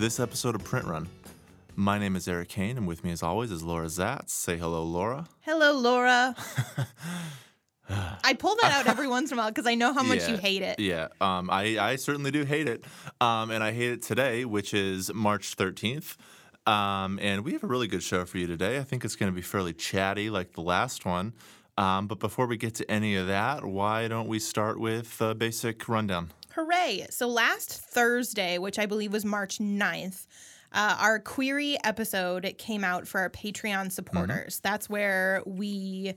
This episode of Print Run. My name is Erik Hane, and with me, as always, is Laura Zats. Say hello, Laura. Hello, Laura. I pull that out every once in a while because I know how much Yeah, you hate it. Yeah, um, I, I certainly do hate it. Um, and I hate it today, which is March 13th. Um, and we have a really good show for you today. I think it's going to be fairly chatty like the last one. Um, but before we get to any of that, why don't we start with a basic rundown? Hooray! So last Thursday, which I believe was March 9th, uh, our query episode came out for our Patreon supporters. Mm-hmm. That's where we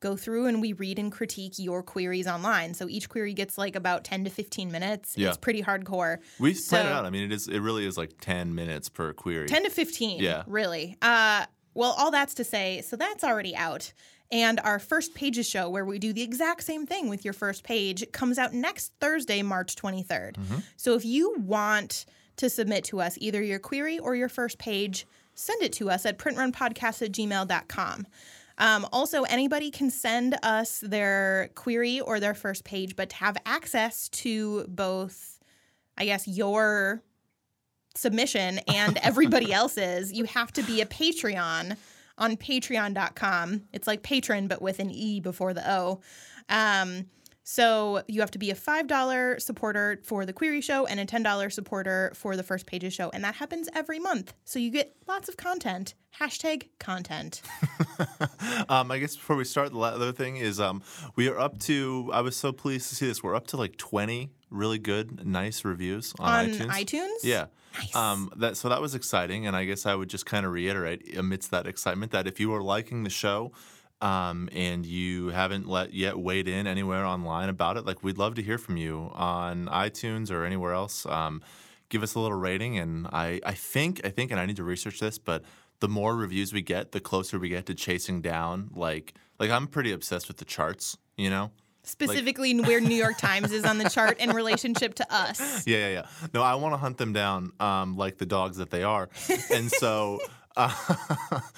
go through and we read and critique your queries online. So each query gets like about 10 to 15 minutes. Yeah. It's pretty hardcore. We So- plan it out. I mean, it is. It really is like 10 minutes per query. 10 to 15 Yeah. really uh well all that's to say so that's already out and our first pages show where we do the exact same thing with your first page. Comes out next thursday march 23rd so if you want to submit to us either your query or your first page send it to us at printrunpodcast at gmail.com um, also, anybody can send us their query or their first page, but to have access to both, I guess, your submission and everybody else's, you have to be a Patreon on patreon.com. It's like patron, but with an E before the O. Um, so you have to be a $5 supporter for the Query Show and a $10 supporter for the First Pages Show. And that happens every month. So you get lots of content. Hashtag content. Um, I guess before we start, the other thing is um, we are up to. I was so pleased to see this. We're up to like twenty really good, nice reviews on, On iTunes. iTunes? Yeah. Nice. Um, that so that was exciting, and I guess I would just kind of reiterate amidst that excitement that if you are liking the show. Um, and you haven't let yet weighed in anywhere online about it, like we'd love to hear from you on iTunes or anywhere else. Um, give us a little rating, and I, I think, I think, and I need to research this, but the more reviews we get, the closer we get to chasing down. Like, like I'm pretty obsessed with the charts, you know. Specifically, where New York Times is on the chart in relationship to us. Yeah, yeah, yeah. No, I want to hunt them down um, like the dogs that they are, and so, uh,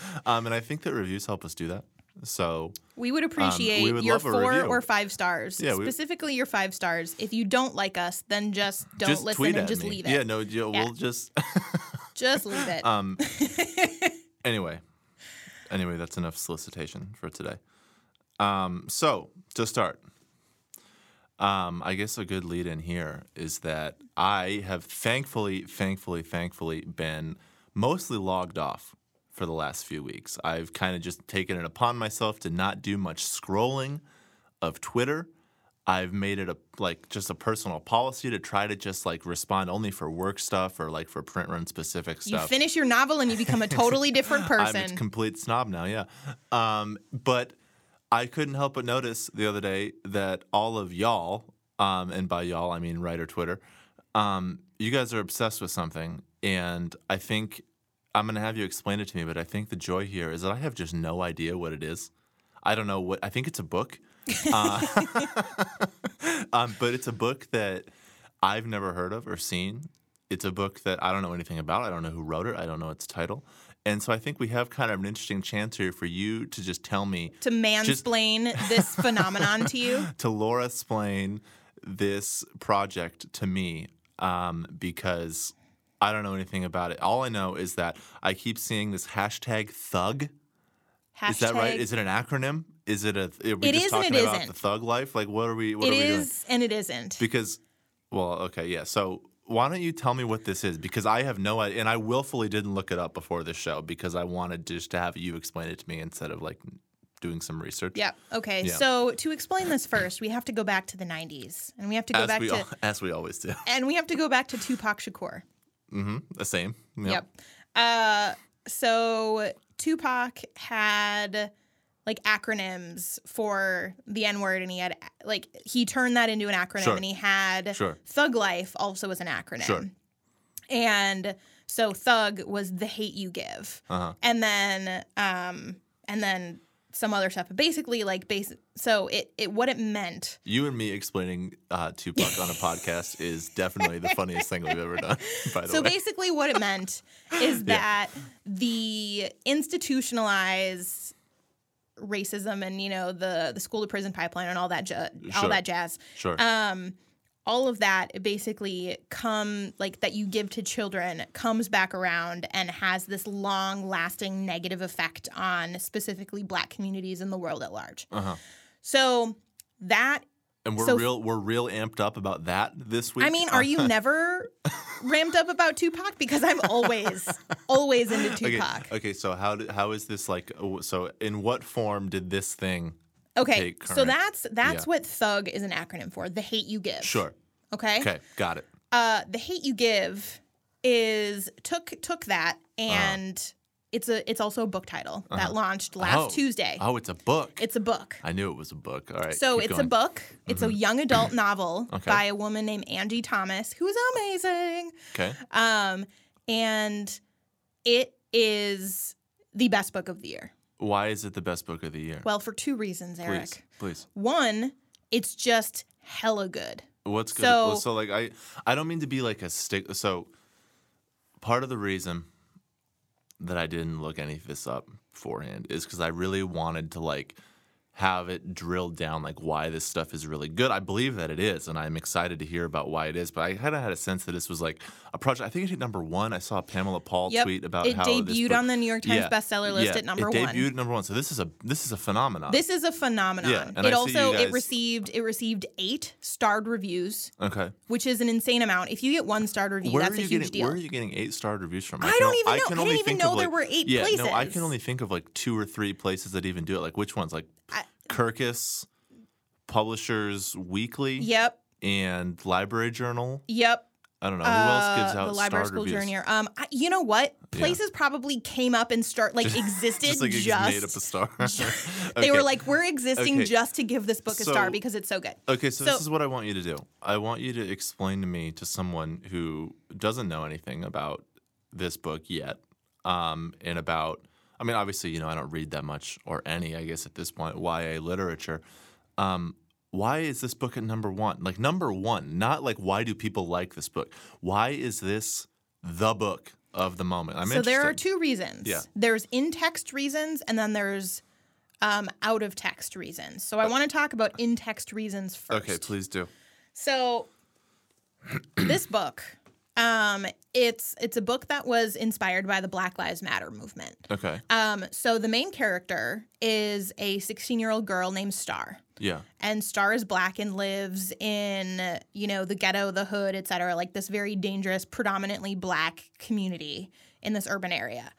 um, and I think that reviews help us do that. So We would appreciate Um, we would your four or five stars. Yeah, we- Specifically, your five stars. If you don't like us, then just don't just listen and just me. leave it. Yeah, no, Yeah. we'll just. Just leave it. um, anyway, anyway, that's enough solicitation for today. Um, so to start, um, I guess a good lead in here is that I have thankfully, thankfully, thankfully been mostly logged off for the last few weeks. I've kind of just taken it upon myself to not do much scrolling of Twitter. I've made it a like just a personal policy to try to just like respond only for work stuff or like for print run specific stuff. you finish your novel and you become a totally different person. I'm a complete snob now, yeah. Um, but I couldn't help but notice the other day that all of y'all, um, and by y'all I mean writer Twitter, um, you guys are obsessed with something, and I think I'm gonna have you explain it to me. But I think the joy here is that I have just no idea what it is. I don't know what. I think it's a book, uh, um, but it's a book that I've never heard of or seen. It's a book that I don't know anything about. I don't know who wrote it. I don't know its title. And so I think we have kind of an interesting chance here for you to just tell me, to mansplain this phenomenon to you. to Laura explain this project to me, um, because I don't know anything about it. All I know is that I keep seeing this hashtag thug. Hashtag, Is that right? Is it an acronym? Is it a? Are we It just is and talking it about isn't. the thug life? Like, what are we? What it are we doing? is and it isn't. Because, well, okay, yeah. So why don't you tell me what this is? Because I have no idea, and I willfully didn't look it up before this show because I wanted just to have you explain it to me instead of like doing some research. Yeah. Okay. Yeah. So to explain this first, we have to go back to the 90s, and we have to go As back we to as we always do. and we have to go back to Tupac Shakur. Hmm The same. Yep. Yep. Uh, so Tupac had like acronyms for the N word, and he had like he turned that into an acronym, Sure. and he had Sure. Thug Life also was an acronym. Sure. And so Thug was the hate you give, Uh-huh. and then um, and then some other stuff. But basically, like base. So it it what it meant You and me explaining uh, Tupac on a podcast is definitely the funniest thing we've ever done. By the So way, basically, what it meant is that the institutionalized racism and you know the the school to prison pipeline and all that ju- all that jazz sure. um, all of that basically come like that you give to children comes back around and has this long lasting negative effect on specifically black communities in the world at large. Uh-huh. So that And we're So- real we're real amped up about that this week. I mean, are you never ramped up about Tupac? Because I'm always, always into Tupac. okay, so how did, how is this like so in what form did this thing Okay, so that's that's yeah. what thug is an acronym for. The hate you give. Sure. Okay. Okay, got it. Uh, the hate you give is took took that and it's a it's also a book title that launched last Uh-huh. Oh. Tuesday. Oh, it's a book. It's a book. I knew it was a book. All right. So it's a going. Mm-hmm. book. It's a young adult novel Okay. by a woman named Angie Thomas, who is amazing. Okay. Um, and it is the best book of the year. Why is it the best book of the year? Well, for two reasons, Eric. please, please. One, it's just hella good. What's good? So- well, so like I, I don't mean to be like a stick. So part of the reason that I didn't look any of this up beforehand is because I really wanted to like have it drilled down like why this stuff is really good. I believe that it is, and I'm excited to hear about why it is. But I kind of had a sense that this was like a project. I think it hit number one. I saw Pamela Paul Yep. tweet about it how this debuted book- on the New York Times Yeah, bestseller list yeah, at number it one. debuted at number one. So this is a this is a phenomenon. This is a phenomenon. Yeah, and I it see also you it received it received eight starred reviews, okay. which is an insane amount. If you get one starred review, Where that's a huge getting? deal. Where are you getting eight star reviews from? I can don't even know. I can didn't only even think know of, there like- were eight yeah, no, I places. can only think of like two or three places that even do it. Like which ones? Like I- Kirkus, Publishers Weekly, Yep. and Library Journal. Yep. I don't know who else gives Uh, out the Library star School reviews. Journal. Um, I, you know what? Places probably came up and start like existed Just like just. made up a star. They were like, we're existing Okay. just to give this book a star because it's so good. Okay, so, So- this is what I want you to do. I want you to explain to me to someone who doesn't know anything about this book yet, um, and about. I mean, obviously, you know, I don't read that much or any, I guess, at this point, YA literature. Um, why is this book at number one? Like number one, not like why do people like this book? Why is this the book of the moment? I'm so there are two reasons. Yeah. There's in text reasons and then there's um, out of text reasons. So I want to talk about in text reasons first. Okay, please do. So this book, um, it's it's a book that was inspired by the Black Lives Matter movement. Okay, Um, so the main character is a 16 year old girl named Star. yeah, and Star is black and lives in you know the ghetto, the hood, etc. Like this very dangerous, predominantly black community in this urban area.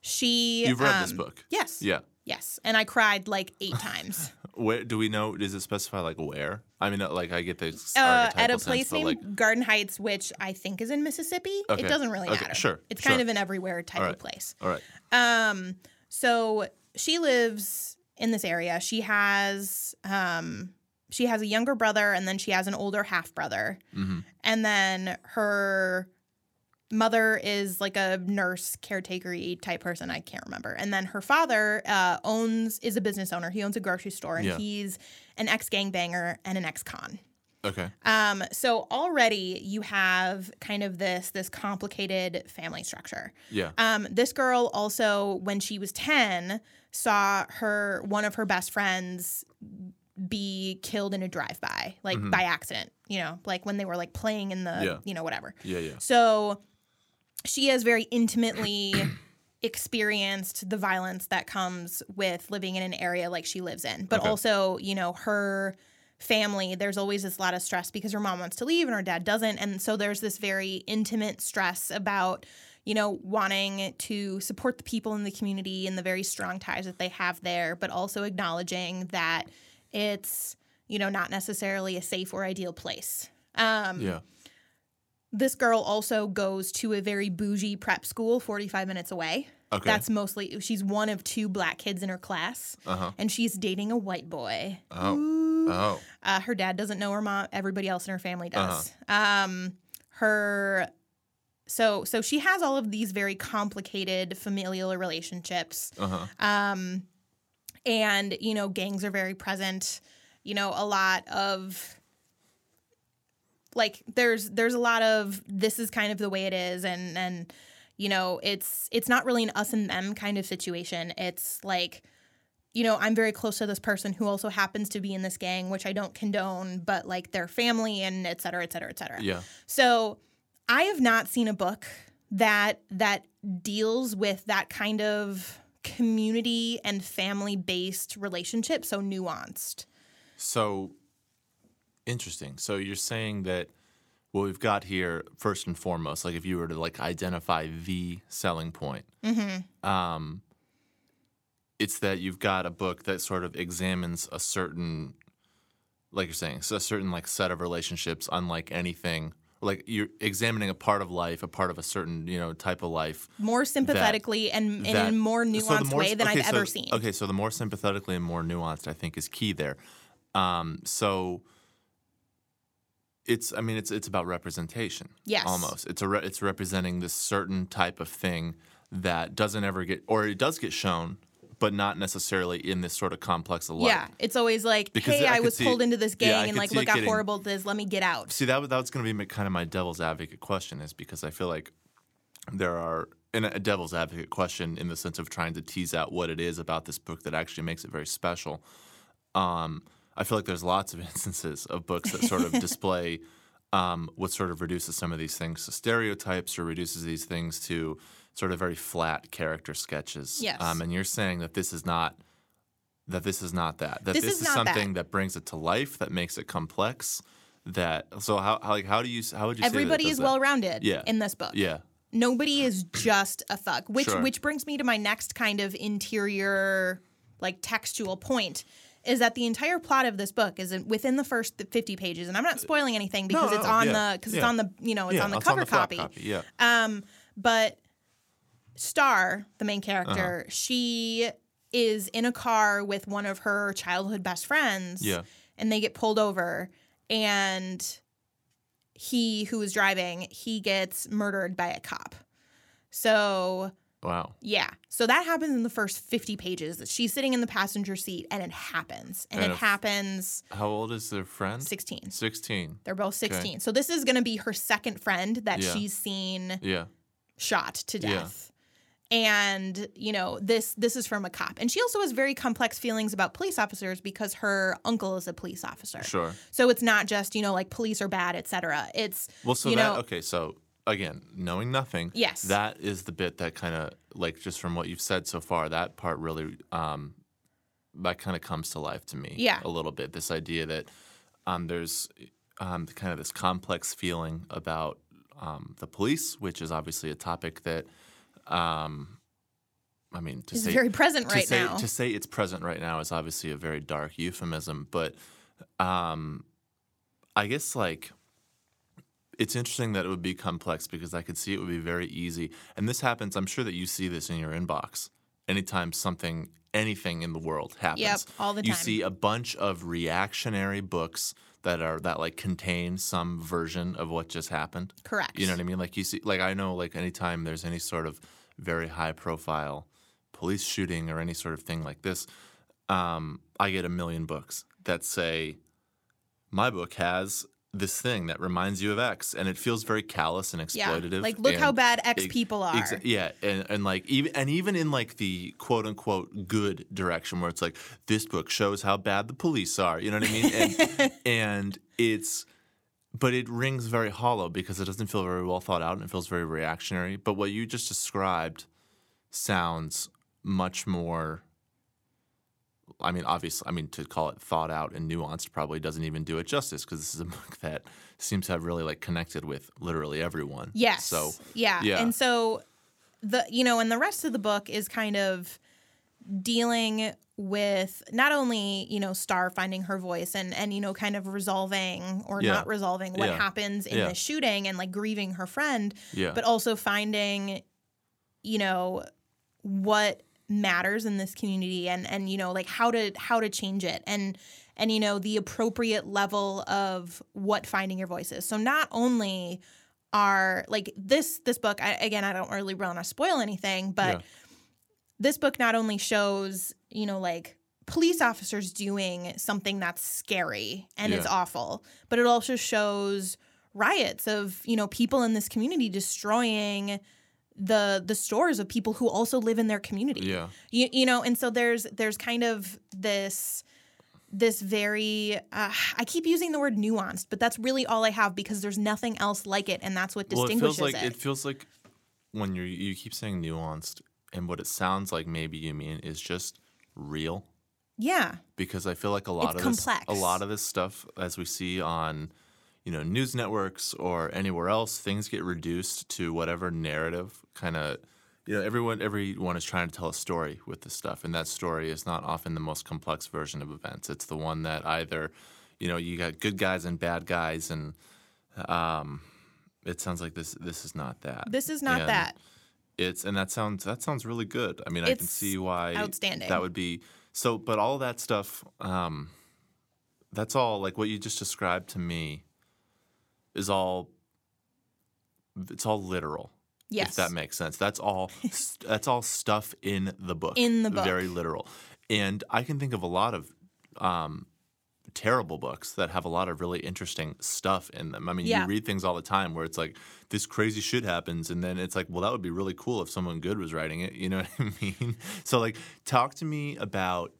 She you've read this um, book. Yes. Yeah. Yes, and I cried like eight times. Where do we know? Does it specify like where? I mean, like I get the uh, at a place but, named like, Garden Heights, which I think is in Mississippi. Okay. It doesn't really Okay, matter. sure, It's kind of an everywhere type All of place. all right. Um, so she lives in this area. She has um she has a younger brother and then she has an older half brother. Mm-hmm. And then her mother is like a nurse caretakery type person. I can't remember. And then her father uh, owns is a business owner. He owns a grocery store and Yeah. he's an ex gangbanger and an ex con. Okay. Um, so already you have kind of this this complicated family structure. Yeah. Um, this girl also, when she was 10, saw her one of her best friends be killed in a drive-by, like by accident, you know, like when they were like playing in the, Mm-hmm. Yeah. you know, whatever. Yeah. Yeah. So she has very intimately experienced the violence that comes with living in an area like she lives in. But Okay. also, you know, her family, there's always this lot of stress because her mom wants to leave and her dad doesn't. And so there's this very intimate stress about, you know, wanting to support the people in the community and the very strong ties that they have there, but also acknowledging that it's, you know, not necessarily a safe or ideal place. Um, Yeah. This girl also goes to a very bougie prep school 45 minutes away. Okay. That's mostly, she's one of two black kids in her class, Uh huh. and she's dating a white boy. Oh. Ooh. Oh. Uh, her dad doesn't know her mom. Everybody else in her family does. Uh-huh. Um, her, so so she has all of these very complicated familial relationships. Uh huh. Um, and you know, gangs are very present. You know, a lot of like there's there's a lot of this is kind of the way it is, and and you know, it's it's not really an us and them kind of situation. It's like you know, I'm very close to this person who also happens to be in this gang, which I don't condone, but like their family and et cetera, et cetera, et cetera. Yeah. So I have not seen a book that that deals with that kind of community and family based relationship so nuanced. So interesting. So you're saying that what we've got here, first and foremost, like if you were to like identify the selling point, um, it's that you've got a book that sort of examines a certain, like you're saying, so a certain like set of relationships, unlike anything. Like you're examining a part of life, a part of a certain you know type of life, More sympathetically and, and in a more nuanced the more- way than okay, I've so- ever seen. Okay, so the more sympathetically and more nuanced, I think, is key there. Um, so it's, I mean, it's it's about representation. Yes. almost. It's a re- it's representing this certain type of thing that doesn't ever get, or it does get shown, but not necessarily in this sort of complex of light. Yeah, it's always like, Because hey, I I, was see- pulled into this yeah, gang and like, look how getting- horrible it is. Let me get out. See, that was, that was going to be my, kind of my devil's advocate question, is because I feel like there are and a devil's advocate question in the sense of trying to tease out what it is about this book that actually makes it very special. Um, I feel like there's lots of instances of books that sort of display um, what sort of reduces some of these things to stereotypes or reduces these things to sort of very flat character sketches. Yes. Um, and you're saying that this is not that this is not that. That This this, is is, not that. something that. brings it to life, that makes it complex. That so how, how like how do you how would you Everybody say that it is well rounded Yeah. in this book. Yeah. Nobody is just a thug, which Sure. which brings me to my next kind of interior like textual point is that the entire plot of this book is within the first 50 pages and I'm not spoiling anything because no, it's on yeah, the cuz it's on the you know it's yeah, on the it's cover flap copy. Yeah. Um, but Star, the main character, Uh-huh. she is in a car with one of her childhood best friends. Yeah. And they get pulled over, and he who is driving, he gets murdered by a cop. So Wow. yeah, so that happens in the first fifty pages. She's sitting in the passenger seat, and it happens, and, And it happens How old is their friend? sixteen. Sixteen. They're both sixteen. So this is going to be her second friend that Yeah. she's seen Yeah. shot to Yeah. death. And you know this this is from a cop, and she also has very complex feelings about police officers because her uncle is a police officer. Sure. So it's not just you know like police are bad, etc. It's Well, so you that know okay. So again, knowing nothing. Yes. That is the bit that kind of like just from what you've said so far. That part really um, that kind of comes to life to me. Yeah. A little bit. This idea that um, there's um, kind of this complex feeling about um, the police, which is obviously a topic that. Um, I mean, to is say very present to right say, now. To say it's present right now is obviously a very dark euphemism, but um, I guess like it's interesting that it would be complex because I could see it would be very easy. And this happens, I'm sure that you see this in your inbox anytime something, anything in the world happens. Yep, all the time. You see a bunch of reactionary books that are that like contain some version of what just happened. Correct. You know what I mean? Like you see, like I know, like anytime there's any sort of very high profile police shooting or any sort of thing like this, um, I get a million books that say, my book has this thing that reminds you of X, and it feels very callous and exploitative. yeah. Like look how bad X ex- people are. exa- yeah, and, and like even and even in like the quote unquote good direction where it's like this book shows how bad the police are. You know what I mean? And, and it's but it rings very hollow because it doesn't feel very well thought out and it feels very reactionary. But what you just described sounds much more. I mean, obviously, I mean to call it thought out and nuanced probably doesn't even do it justice because this is a book that seems to have really like connected with literally everyone. Yes. So yeah. yeah. And so the you know, and the rest of the book is kind of dealing with not only, you know, Star finding her voice and and you know, kind of resolving or Yeah. not resolving what Yeah. happens in the shooting and like grieving her friend, yeah, but also finding you know what matters in this community and and you know like how to how to change it and and you know the appropriate level of what finding your voice is so not only are like this this book I, again i don't really want to spoil anything but Yeah. this book not only shows you know like police officers doing something that's scary and Yeah. awful but it also shows riots of you know people in this community destroying the the stores of people who also live in their community. Yeah. You, you know, and so there's there's kind of this this very uh, I keep using the word nuanced, but that's really all I have because there's nothing else like it, and that's what Well, it distinguishes feels like it. it feels like when you you keep saying nuanced, and what it sounds like maybe you mean is just real. yeah, because I feel like a lot It's of this, complex. a lot of this stuff, as we see on, you know, news networks or anywhere else, things get reduced to whatever narrative kind of, you know, everyone everyone is trying to tell a story with this stuff, and that story is not often the most complex version of events. It's the one that either, you know, you got good guys and bad guys, and um, it sounds like this this is not that. this is not And that. It's and that sounds that sounds really good. I mean, I can see why outstanding. that would be so. But all that stuff, um, that's all like what you just described to me, is all. It's all literal. Yes. If that makes sense. That's all. that's all stuff in the book. In the book. Very literal, and I can think of a lot of. Um, terrible books that have a lot of really interesting stuff in them. I mean, Yeah. you read things all the time where it's like this crazy shit happens and then it's like, well, that would be really cool if someone good was writing it, you know what I mean? So like talk to me about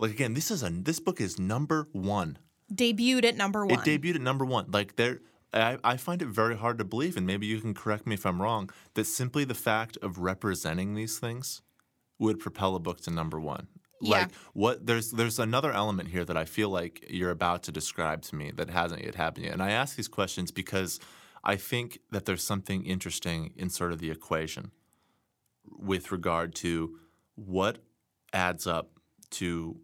like again, this is a this book is number 1. Debuted at number one. It debuted at number 1. Like there I, I find it very hard to believe, and maybe you can correct me if I'm wrong, that simply the fact of representing these things would propel a book to number one. Yeah. Like what there's there's another element here that I feel like you're about to describe to me that hasn't yet happened yet. And I ask these questions because I think that there's something interesting in sort of the equation with regard to what adds up to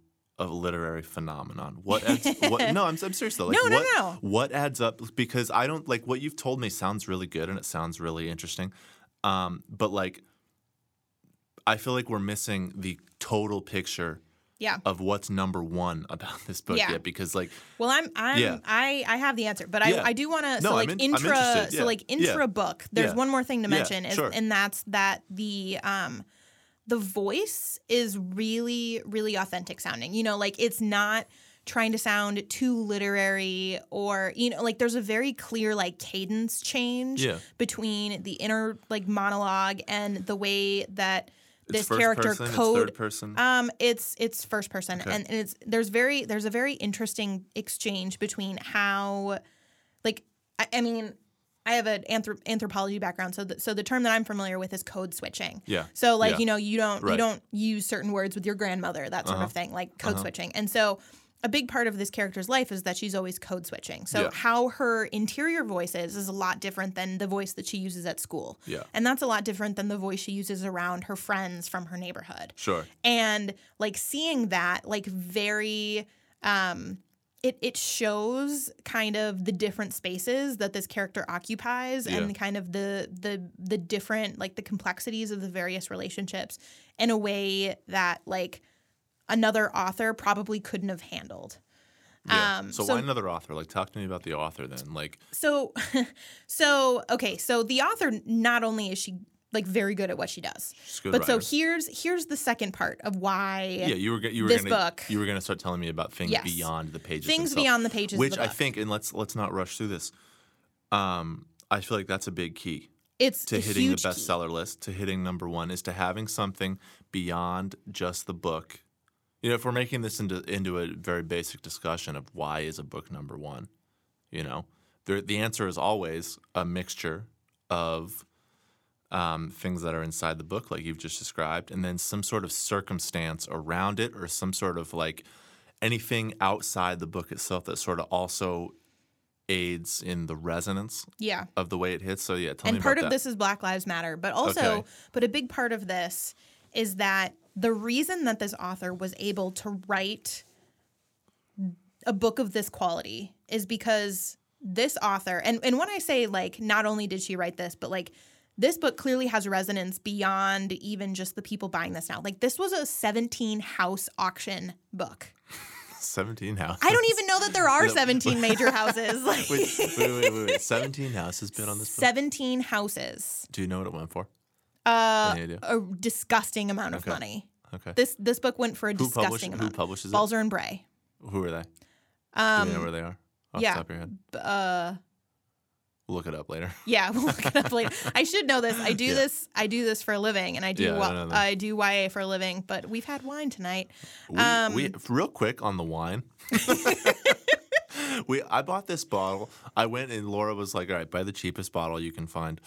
a literary phenomenon. What adds what no, I'm, I'm serious though. Like No, no, what, no. What adds up because I don't like what you've told me sounds really good and it sounds really interesting. Um, but like I feel like we're missing the total picture yeah. of what's number one about this book Yeah. yet because like Well, I'm I'm Yeah. I I have the answer, but Yeah. I I do want to No, so like in- intra so like intra book. There's one more thing to mention is sure. and that's that the um the voice is really really authentic sounding. You know, like it's not trying to sound too literary or you know like there's a very clear like cadence change Yeah. between the inner like monologue and the way that this character person, it's third person. um, it's it's first person, Okay. and, and it's there's very there's a very interesting exchange between how, like, I, I mean, I have an anthrop- anthropology background, so the, so the term that I'm familiar with is code switching. Yeah. So like Yeah. you know you don't you don't use certain words with your grandmother that sort Uh-huh. of thing like code switching, and so. A big part of this character's life is that she's always code switching. So Yeah. how her interior voice is is a lot different than the voice that she uses at school. Yeah. And that's a lot different than the voice she uses around her friends from her neighborhood sure. and like seeing that like very um it it shows kind of the different spaces that this character occupies Yeah. and kind of the the the different like the complexities of the various relationships in a way that like another author probably couldn't have handled. Yeah. Um, so, so- why another author? Like talk to me about the author then. Like So so okay, so the author not only is she like very good at what she does. she's a good But so here's here's the second part of why yeah, you were you were this gonna book- you were gonna start telling me about things Yes. beyond the pages. things themselves. beyond the pages which of the I think, and let's let's not rush through this. Um, I feel like that's a big key it's to hitting the huge key. bestseller list, to hitting number one, is to having something beyond just the book. You know, if we're making this into into a very basic discussion of why is a book number one, you know, the the answer is always a mixture of um, things that are inside the book, like you've just described, and then some sort of circumstance around it, or some sort of like anything outside the book itself that sort of also aids in the resonance Yeah. of the way it hits. So yeah, tell and me part of that. this is Black Lives Matter, but also, Okay. but a big part of this is that the reason that this author was able to write a book of this quality is because this author, and, and when I say like, not only did she write this, but like, this book clearly has resonance beyond even just the people buying this now. Like, this was a 17 house auction book. 17 houses. I don't even know that there are 17 major houses. Like, Wait, wait, wait, wait, wait. 17 houses been on this book? 17 houses. Do you know what it went for? Uh, a disgusting amount of Okay. money. Okay. This this book went for a Who, disgusting publish, who amount. publishes it? Balzer and Bray. Who are they? Do Um, you know where they are? Off yeah. the top of your head. uh, We'll look it up later. Yeah, we'll look it up later. I should know this. I do Yeah. this. I do this for a living, and I do. Yeah, I know that. I do YA for a living. But we've had wine tonight. We, Um, we real quick on the wine. we I bought this bottle. I went and Laura was like, "All right, buy the cheapest bottle you can find."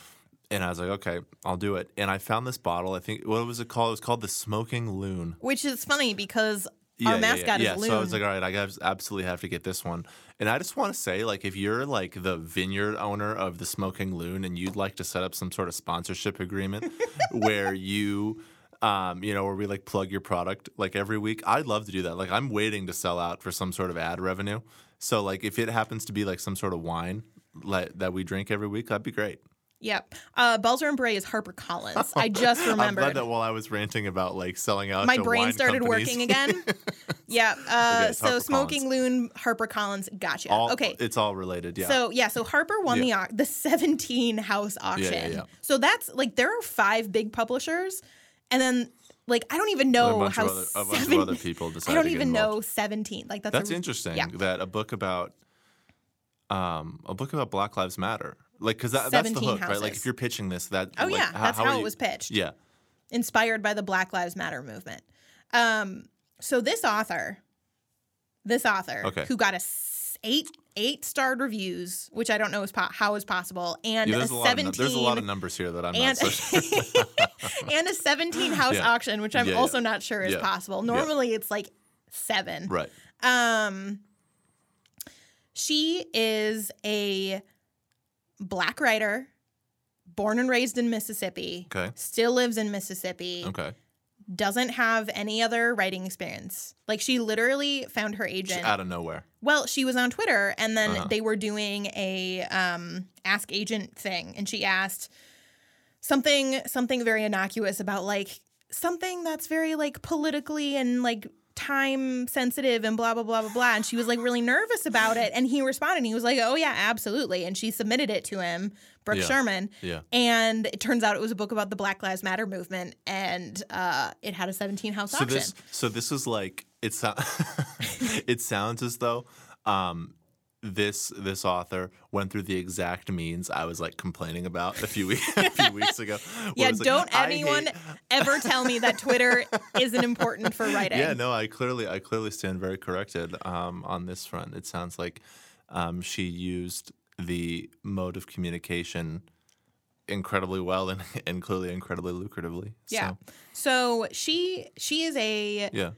And I was like, "Okay, I'll do it." And I found this bottle. I think what was it called? It was called the Smoking Loon. Which is funny because Yeah, our yeah, mascot yeah, is yeah. Loon. So I was like, "All right, I absolutely have to get this one." And I just want to say, like, if you're like the vineyard owner of the Smoking Loon and you'd like to set up some sort of sponsorship agreement where you um, you know, where we like plug your product like every week. I'd love to do that. Like I'm waiting to sell out for some sort of ad revenue. So like if it happens to be like some sort of wine like, that we drink every week, that'd be great. Yep. Uh, Balzer and Bray is Harper Collins. I just I'm remembered. glad that while I was ranting about like selling out, My brain started companies, working again. yeah. Uh, Okay, so Smoking Loon, Harper Collins. Gotcha. all, okay. it's all related. Yeah. So yeah, so Harper won the au- the 17 house auction. yeah. yeah, So that's like there are five big publishers, and then like I don't even know how other, a bunch seven- of other people decided. I don't even know 17. Like that's That's a, interesting. yeah. That a book about um a book about Black Lives Matter. Like because that, that's the 17 hook, right? Like if you're pitching this, that Oh like, yeah, that's how, are it you- was pitched. Yeah. Inspired by the Black Lives Matter movement. Um, so this author, this author, Okay. who got a eight eight starred reviews, which I don't know is po- how is possible, and Yeah, a there's a, lot 17 nu- there's a lot of numbers here that I'm and not so sure. and a 17 house Yeah. auction, which I'm Yeah, also not sure is possible. Normally it's like seven. right. Um, she is a black writer, born and raised in Mississippi. Okay. Still lives in Mississippi. Okay. Doesn't have any other writing experience. Like she literally found her agent. out of nowhere. Well, she was on Twitter and then Uh-huh. they were doing a um, ask agent thing and she asked something something very innocuous about like something that's very like politically and like time sensitive and blah blah blah blah blah. And she was like really nervous about it. And he responded and he was like oh yeah absolutely. And she submitted it to him Brooks Yeah. Sherman. Yeah. and it turns out it was a book about the Black Lives Matter movement and uh, it had a 17 house So auction. this so this is like it so- it sounds as though um this this author went through the exact means I was like complaining about a few weeks a few weeks ago. yeah, like, don't I anyone hate- ever tell me that Twitter isn't important for writing. Yeah, no, I clearly I clearly stand very corrected um, on this front. It sounds like um, she used the mode of communication incredibly well and, and clearly incredibly lucratively. Yeah. So, So she she is a yeah.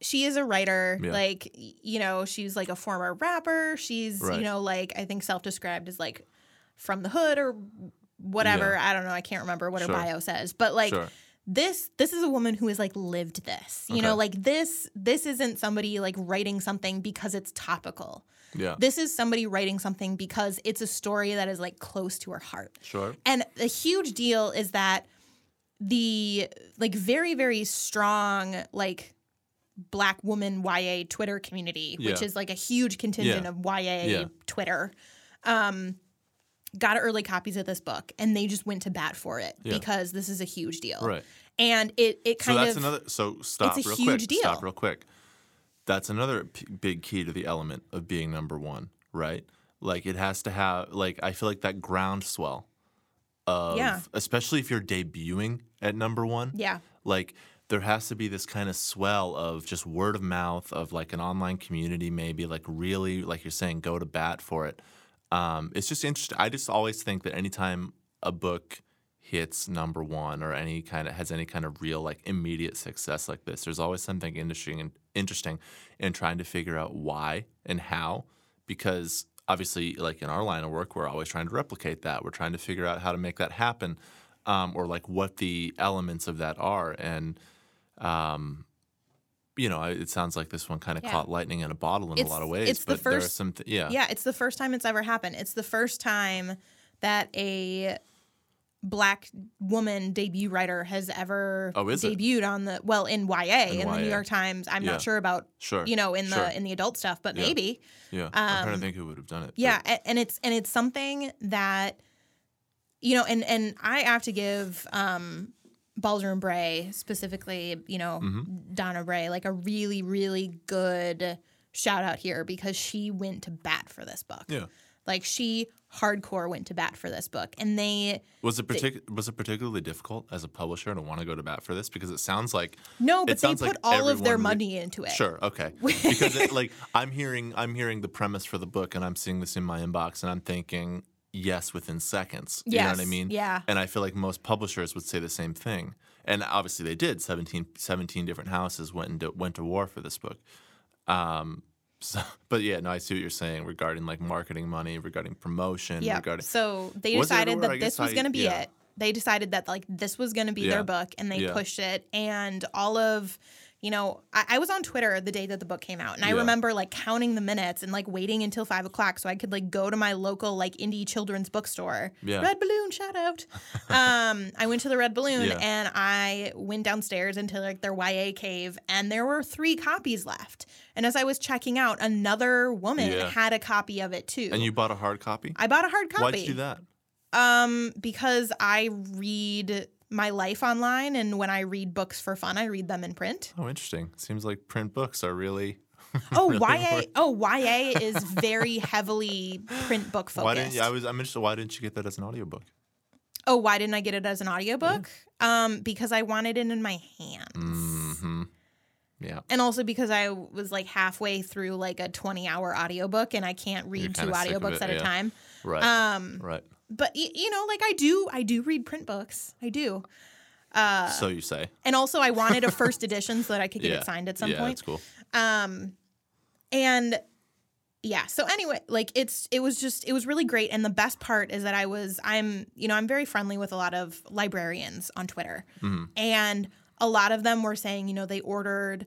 She is a writer. Yeah. Like you know, she's like a former rapper. She's Right. you know like I think self-described as like from the hood or whatever. Yeah. I don't know. I can't remember what her bio says. But like Sure. this this is a woman who has like lived this. You know, like this this isn't somebody like writing something because it's topical. Yeah. This is somebody writing something because it's a story that is like close to her heart. Sure. And a huge deal is that the like very very strong like black woman YA Twitter community, which Yeah. is like a huge contingent Yeah. of YA Yeah. Twitter, um, got early copies of this book and they just went to bat for it because this is a huge deal. Right. And it it So kind that's of another. So stop it's a real huge quick. deal. Stop real quick. That's another p- big key to the element of being number one, right? Like it has to have. Like I feel like that groundswell of, Yeah. especially if you're debuting at number one. yeah. Like there has to be this kind of swell of just word of mouth of like an online community, maybe like really, like you're saying, go to bat for it. Um, it's just interesting. I just always think that anytime a book hits number one or any kind of has any kind of real like immediate success like this, there's always something interesting and interesting in trying to figure out why and how. Because obviously, like in our line of work, we're always trying to replicate that. We're trying to figure out how to make that happen, um, or like what the elements of that are. And um, you know, it sounds like this one kind of Yeah. caught lightning in a bottle in It's- a lot of ways. it's the but there are first- some, th- yeah, Yeah, it's the first time it's ever happened. It's the first time that a black woman debut writer has ever Oh, is it? debuted on the well in YA in, In the New York Times. I'm Yeah. not sure about sure, you know in the in the adult stuff, but Yeah. maybe. yeah. I'm trying um, to think who would have done it. Yeah, a- and it's and it's something that you know, and and I have to give um And Bray specifically, you know, Mm-hmm. Donna Bray, like a really really good shout out here because she went to bat for this book. yeah, Like she hardcore went to bat for this book, and they Was it partic- was it particularly difficult as a publisher to want to go to bat for this? Because it sounds like no, but they put like all of their re- money into it. Sure, okay. Because it, like I'm hearing I'm hearing the premise for the book and I'm seeing this in my inbox and I'm thinking yes within seconds. You know what I mean? yeah. And I feel like most publishers would say the same thing. And obviously they did. 17, 17 different houses went into went to war for this book. Um so, but yeah, no, I see what you're saying regarding like marketing money, regarding promotion, Yeah. regarding So they decided? That this was going to be yeah. it. They decided that like this was going to be Yeah. their book, and they Yeah. pushed it. And all of, you know, I, I was on Twitter the day that the book came out, and I remember like counting the minutes and like waiting until five o'clock so I could like go to my local like indie children's bookstore. Yeah. Red Balloon, shout out. um, I went to the Red Balloon Yeah. and I went downstairs into like their YA cave, and there were three copies left. And as I was checking out, another woman Yeah. had a copy of it too. And you bought a hard copy? I bought a hard copy. Why'd you do that? Um, because I read my life online, and when I read books for fun, I read them in print. Oh, interesting. Seems like print books are really Oh, Really YA. work. Oh, YA is very heavily print book focused. Why didn't I was I'm interested why didn't you get that as an audiobook? oh, why didn't I get it as an audiobook? Um, because I wanted it in my hands. Mm-hmm. Yeah. And also because I was like halfway through like a 20 hour audiobook and I can't read two audiobooks it, at a time. Right. Um, right. But y- you know, like I do, I do read print books. I do. Uh, so you say. and also I wanted a first edition so that I could get yeah. it signed at some yeah, point. that's cool. Um, and yeah, so anyway, like it's it was just it was really great, and the best part is that I was I'm you know I'm very friendly with a lot of librarians on Twitter, Mhm. and a lot of them were saying you know they ordered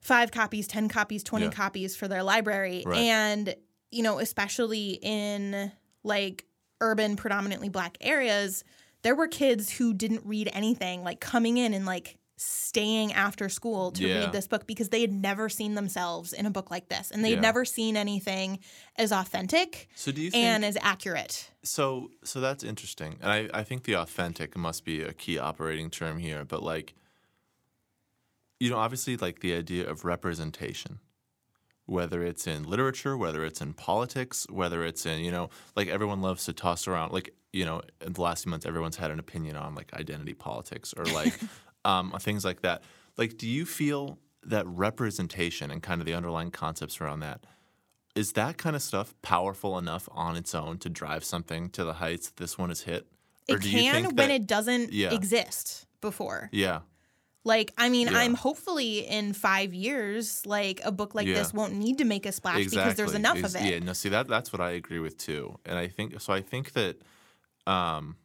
five copies, ten copies, twenty Yeah. copies for their library, Right. and you know especially in like urban predominantly black areas there were kids who didn't read anything like coming in and like staying after school to Yeah. read this book because they had never seen themselves in a book like this and they'd Yeah. never seen anything as authentic So do you think and as accurate So so that's interesting. And I, I think the authentic must be a key operating term here, but like you know, obviously like the idea of representation. Whether it's in literature, whether it's in politics, whether it's in, you know, like everyone loves to toss around like, you know, in the last few months everyone's had an opinion on like identity politics or like um, things like that. Like, do you feel that representation and kind of the underlying concepts around that is that kind of stuff powerful enough on its own to drive something to the heights that this one has hit? Or it can when that- it doesn't Yeah. exist before Yeah, like i mean Yeah. i'm hopefully in five years like a book like Yeah. this won't need to make a splash because there's enough Ex- of it Yeah, no, see that that's what I agree with too, and I think so. I think that, um,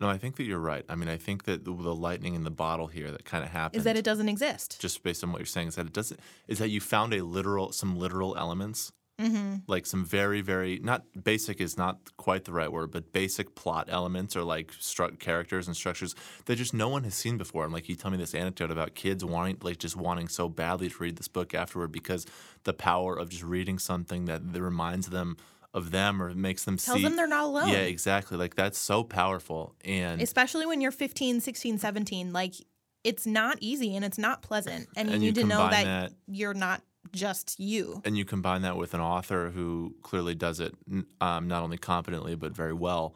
no, I think that you're right. I mean, I think that the, the lightning in the bottle here that kind of happened is that it doesn't exist just based on what you're saying is that it doesn't is that you found a literal some literal elements mm-hmm. like some very very not basic is not quite the right word but basic plot elements or like stru- characters and structures that just no one has seen before. And like you tell me this anecdote about kids wanting like just wanting so badly to read this book afterward because the power of just reading something that, that reminds them of them or makes them tells see them they're not alone. Yeah exactly. Like that's so powerful and especially when you're 15 16 17 like it's not easy and it's not pleasant. And you And you need to know that, that- you're not just you and you combine that with an author who clearly does it um, not only competently but very well.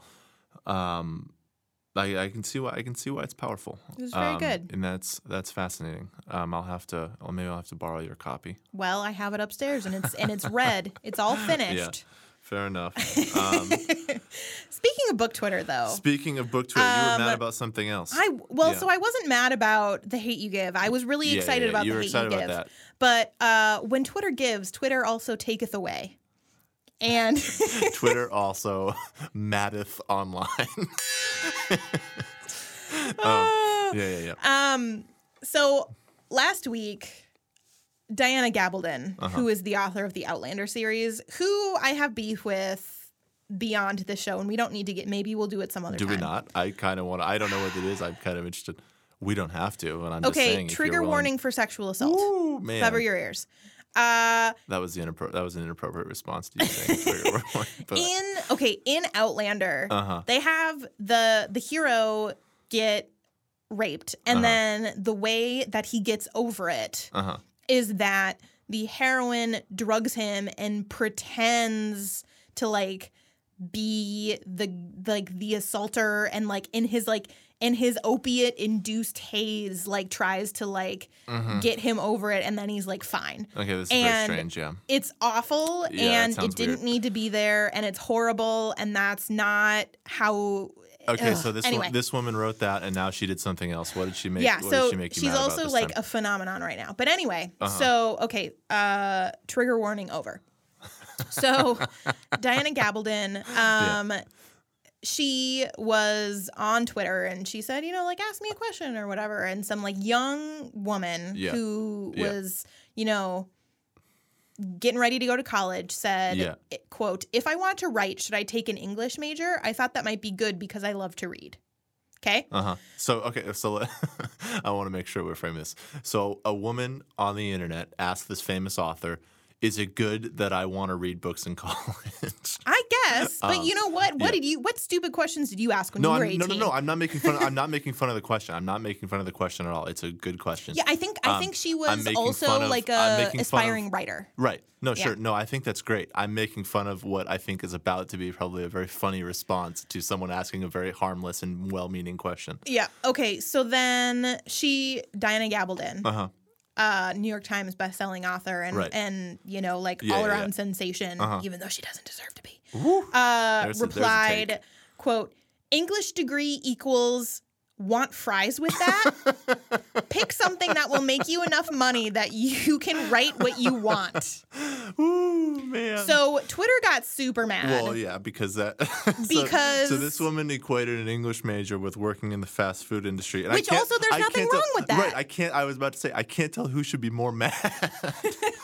Um, I, I can see why I can see why it's powerful. It was very Um, good. and that's that's fascinating. Um, I'll have to, or maybe I'll have to borrow your copy. well i have it upstairs and it's and it's red it's all finished Fair enough. Um, speaking of book twitter though speaking of book Twitter, you were Um, mad about something else. I well, Yeah. so I wasn't mad about the hate you give. I was really Yeah, excited yeah. about You the hate excited you about give. that. But uh, when Twitter gives, Twitter also taketh away. And Twitter also maddeth online. um, yeah, yeah, yeah. um, so last week, Diana Gabaldon, Uh-huh. who is the author of the Outlander series, who I have beef with beyond the show, and we don't need to get. Maybe we'll do it some other Do time. we not? I kind of want to. I don't know what it is. I'm kind of interested. We don't have to, and I'm just Okay, saying. trigger willing- warning for sexual assault. Ooh, man. Cover your ears. Uh, that was the inappro- That was an inappropriate response to you saying trigger warning. But, in okay in outlander uh-huh. they have the the hero get raped and Uh-huh. then the way that he gets over it Uh huh. Is that the heroine drugs him and pretends to like be the like the assaulter and like in his like in his opiate induced haze like tries to like Mhm. get him over it and then he's like fine Okay, this is and- very strange. Yeah. it's awful Yeah, and it sounds didn't weird. need to be there and it's horrible and that's not how Okay, Ugh. so this Anyway. one, this woman wrote that, and now she did something else. What did she make? yeah what so did she make you she's mad about also this like time? a phenomenon right now but anyway Uh-huh. so okay uh trigger warning over so diana gabaldon um she was on twitter and she said you know like ask me a question or whatever and some like young woman Yeah. who Yeah. was you know getting ready to go to college said Yeah. quote if i want to write should i take an english major i thought that might be good because i love to read okay Uh huh. So okay, so let- I want to make sure we frame this. So a woman on the internet asked this famous author, "Is it good that I want to read books in college?" I guess, but Um, you know what? What yeah. did you? What stupid questions did you ask when no, you were I'm, eighteen? no, no, no. I'm not making fun. Of, I'm not making fun of the question. I'm not making fun of the question at all. It's a good question. Yeah, I think I Um, think she was also of- like a fun of- aspiring writer. Right. No, Yeah. sure. No, I think that's great. I'm making fun of what I think is about to be probably a very funny response to someone asking a very harmless and well-meaning question. Yeah. Okay. So then she, Diana Gabaldon, Uh huh. Uh, New York Times bestselling author, and Right. and you know like Yeah, all around yeah. sensation, Uh-huh. even though she doesn't deserve to be. Uh, There's a- replied, "quote English degree equals." Want fries with that? Pick something that will make you enough money that you can write what you want. Ooh, man. So Twitter got super mad. Well, yeah, because that Because- so, this woman equated an English major with working in the fast food industry, and Which also there's I nothing can't tell- wrong with that. Right? I can't. I was about to say I can't tell who should be more mad.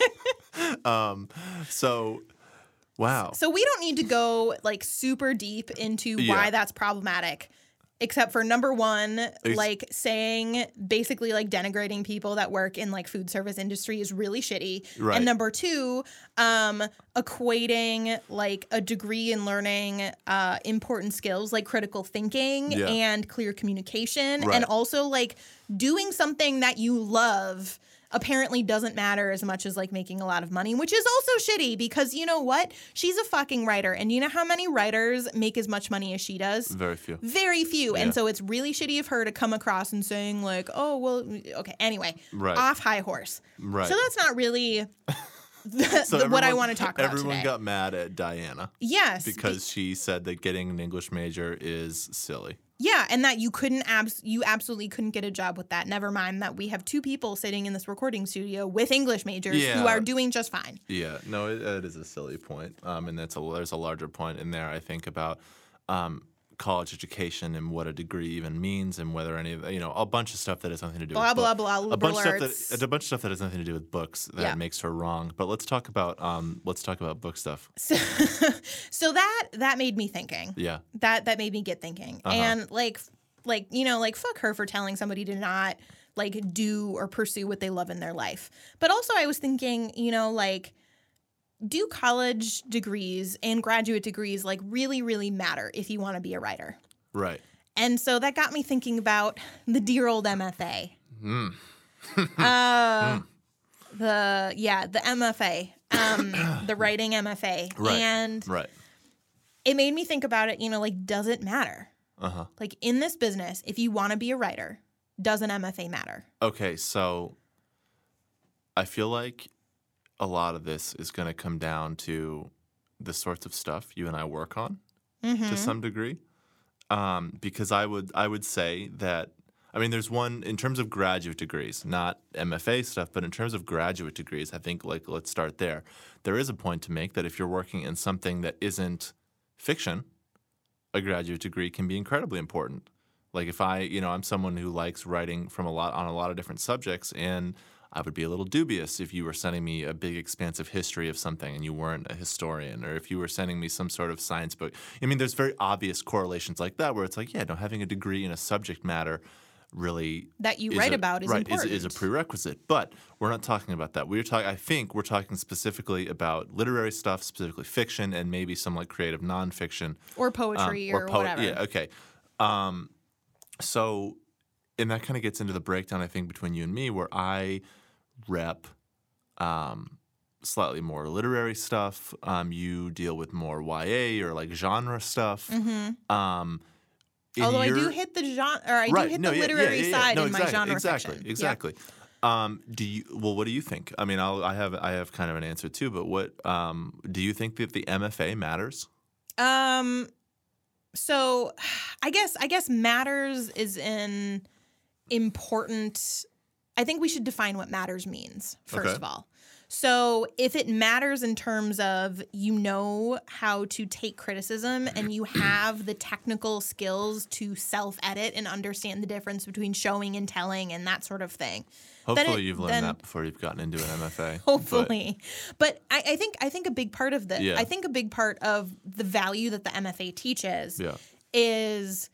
um. So, wow. So we don't need to go like super deep into Yeah. why that's problematic. Except for number one, like saying basically like denigrating people that work in like food service industry is really shitty. Right. And number two, um, equating like a degree in learning uh, important skills like critical thinking Yeah. and clear communication, Right. and also like doing something that you love apparently doesn't matter as much as like making a lot of money, which is also shitty because you know what? She's a fucking writer. And you know how many writers make as much money as she does? Very few. Very few. Yeah. And so it's really shitty of her to come across and saying, like, oh, well, okay. Anyway, Right. off high horse. Right. So that's not really the, So the- what I want to talk about Everyone today. got mad at Diana yes. be- because she said that getting an English major is silly. Yeah, and that you couldn't abs- you absolutely couldn't get a job with that. Never mind that we have two people sitting in this recording studio with English majors who are doing just fine. Yeah, no, it, it is a silly point. Um, and that's a there's a larger point in there. I think about um, college education and what a degree even means, and whether any of you know a bunch of stuff that has nothing to do Blah with blah book- blah. a bunch of stuff that a bunch of stuff that has nothing to do with books that Yeah. makes her wrong. But let's talk about um, let's talk about book stuff. So, so that that made me thinking. Yeah, That that made me get thinking. Uh-huh. And like like you know like fuck her for telling somebody to not like do or pursue what they love in their life. But also I was thinking, you know, like do college degrees and graduate degrees like really really matter if you want to be a writer? right. And so that got me thinking about the dear old MFA. Mm. uh, the yeah, the MFA, um, the writing MFA, Right. and Right. it made me think about it. You know, like does it matter? Uh huh. Like in this business, if you want to be a writer, does an MFA matter? Okay, so I feel like a lot of this is going to come down to the sorts of stuff you and I work on Mm-hmm. to some degree. Um, because I would I would say that I mean there's one in terms of graduate degrees, not MFA stuff, but in terms of graduate degrees, I think like let's start there. There is a point to make that if you're working in something that isn't fiction, a graduate degree can be incredibly important. Like if I, you know, I'm someone who likes writing from a lot on a lot of different subjects and I would be a little dubious if you were sending me a big expansive history of something and you weren't a historian or if you were sending me some sort of science book. I mean, there's very obvious correlations like that where it's like, yeah, no, having a degree in a subject matter really That you write a- about is right, important. Is, is a prerequisite. But we're not talking about that. We're talking. I think we're talking specifically about literary stuff, specifically fiction, and maybe some like creative nonfiction or um, poetry or, poet- whatever. Yeah, okay. Um, so, and that kind of gets into the breakdown, I think, between you and me, where I rep um, slightly more literary stuff. Um, you deal with more YA or like genre stuff. Um, in Although I do hit the genre, or I right, do hit no, the yeah, yeah, literary yeah, yeah. side No, in exactly, my genre exactly, fiction. Yeah. Exactly. Um, do you? Well, what do you think? I mean, I'll, I have I have kind of an answer too. But what um, do you think that the MFA matters? Um, so I guess I guess matters is an important. I think we should define what matters means first Okay. of all. So if it matters in terms of you know how to take criticism and you have the technical skills to self edit and understand the difference between showing and telling and that sort of thing. Hopefully, it- you've learned then- that before you've gotten into an MFA. but- hopefully but, I, I think i think a big part of the Yeah. i think a big part of the value that the mfa teaches yeah. is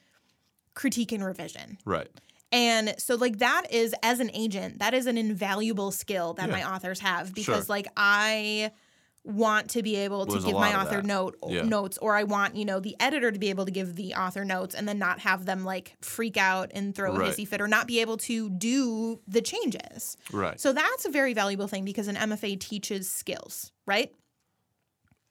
critique and revision Right. And so like that is as an agent that is an invaluable skill that Yeah. my authors have because Sure. like i want to be able to give my author note Yeah. notes or i want you know the editor to be able to give the author notes and then not have them like freak out and throw a hissy fit or not be able to do the changes Right. so that's a very valuable thing because an MFA teaches skills, right?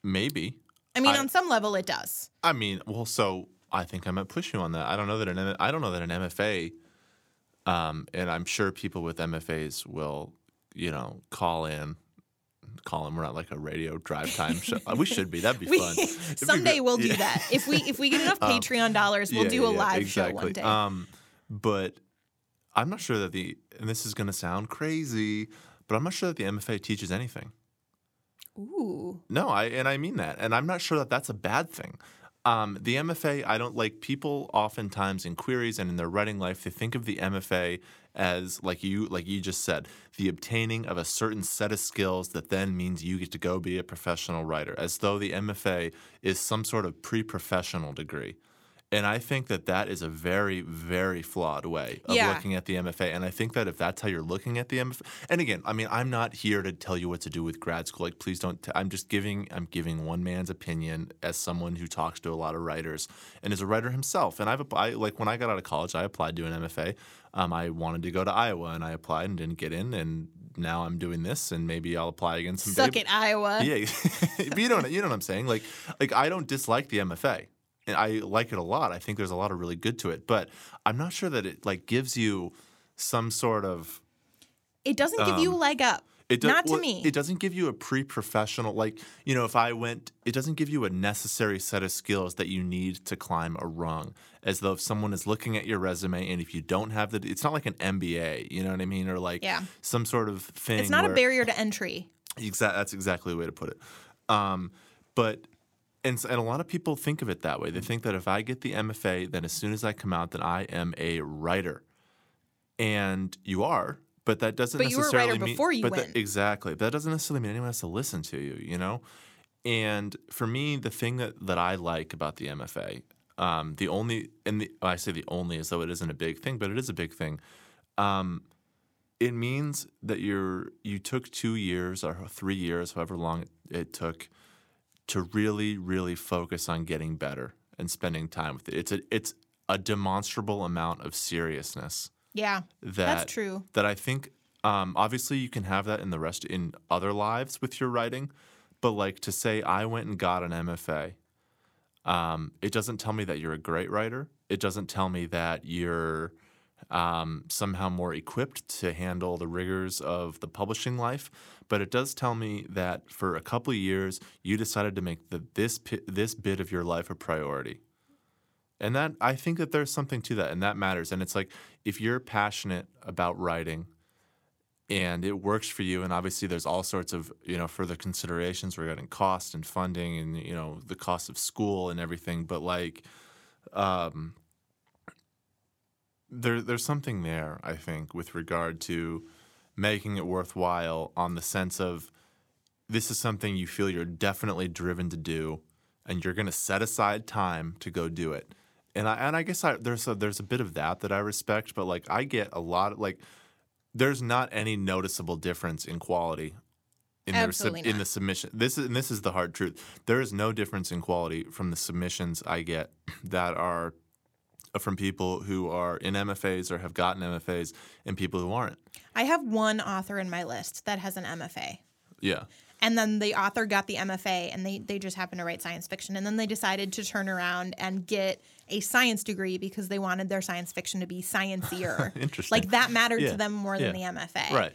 Maybe. I mean, I- on some level, it does. I mean, well, so I think I might push you on that. I don't know that an I don't know that an MFA, um, and I'm sure people with MFAs will, you know, call in, call in. We're not like a radio drive time show. We should be. That'd be We, fun. It'd be someday gr- we'll do yeah. that. If we if we get enough Patreon dollars, we'll Yeah, do a yeah, live exactly. show one day. Um, but I'm not sure that the and this is going to sound crazy, but I'm not sure that the MFA teaches anything. Ooh, No, I and I mean that, and I'm not sure that that's a bad thing. Um, the MFA, I don't like people oftentimes in queries and in their writing life, they think of the MFA as like you like you just said, the obtaining of a certain set of skills that then means you get to go be a professional writer, as though the MFA is some sort of pre-professional degree. And I think that that is a very, very flawed way of Yeah. looking at the MFA. And I think that if that's how you're looking at the MFA, and again, I mean, I'm not here to tell you what to do with grad school. Like, please don't. T- I'm just giving. I'm giving one man's opinion as someone who talks to a lot of writers and is a writer himself. And I've I, like when I got out of college, I applied to an MFA. Um, I wanted to go to Iowa, and I applied and didn't get in. And now I'm doing this, and maybe I'll apply again someday. suck it, Iowa. Yeah, but you know, what- you know what I'm saying. Like, like I don't dislike the MFA, and I like it a lot. I think there's a lot of really good to it, but I'm not sure that it like gives you some sort of. It doesn't give you a leg up. Um, It do- Not to well, me. It doesn't give you a pre-professional like you know. If I went, it doesn't give you a necessary set of skills that you need to climb a rung. As though if someone is looking at your resume, and if you don't have the, it's not like an MBA. You know what I mean? Or like Yeah. some sort of thing. It's not a barrier to entry. Exact. That's exactly the way to put it. Um, but and and a lot of people think of it that way. They think that if I get the MFA, then as soon as I come out, then I am a writer. And you are, but that doesn't But you were a necessarily writer mean. before you but that- went. exactly. That doesn't necessarily mean anyone has to listen to you. You know. And for me, the thing that that I like about the MFA, um, the only and the, I say the only as though it isn't a big thing, but it is a big thing. Um, it means that you're you took two years or three years, however long it, it took, to really, really focus on getting better and spending time with it. It's a it's a demonstrable amount of seriousness Yeah, that that's true. that I think um, obviously you can have that in the rest in other lives with your writing, but like to say I went and got an MFA, um, it doesn't tell me that you're a great writer. It doesn't tell me that you're um, somehow more equipped to handle the rigors of the publishing life. But it does tell me that for a couple of years you decided to make the, this this bit of your life a priority. And that I think that there's something to that, and that matters. And it's like if you're passionate about writing, and it works for you, and obviously there's all sorts of you know further considerations regarding cost and funding, and you know the cost of school and everything. But like, um, there there's something there I think with regard to making it worthwhile on the sense of this is something you feel you're definitely driven to do, and you're going to set aside time to go do it. And I and I guess I, there's a, there's a bit of that that I respect, but like I get a lot of, like there's not any noticeable difference in quality in the, Absolutely in the submission. This is and this is the hard truth. There is no difference in quality from the submissions I get that are from people who are in MFAs or have gotten MFAs and people who aren't. I have one author in my list that has an MFA. Yeah. And then the author got the MFA and they, they just happened to write science fiction. And then they decided to turn around and get a science degree because they wanted their science fiction to be sciencier. Interesting. Like that mattered Yeah. to them more than the MFA. Right.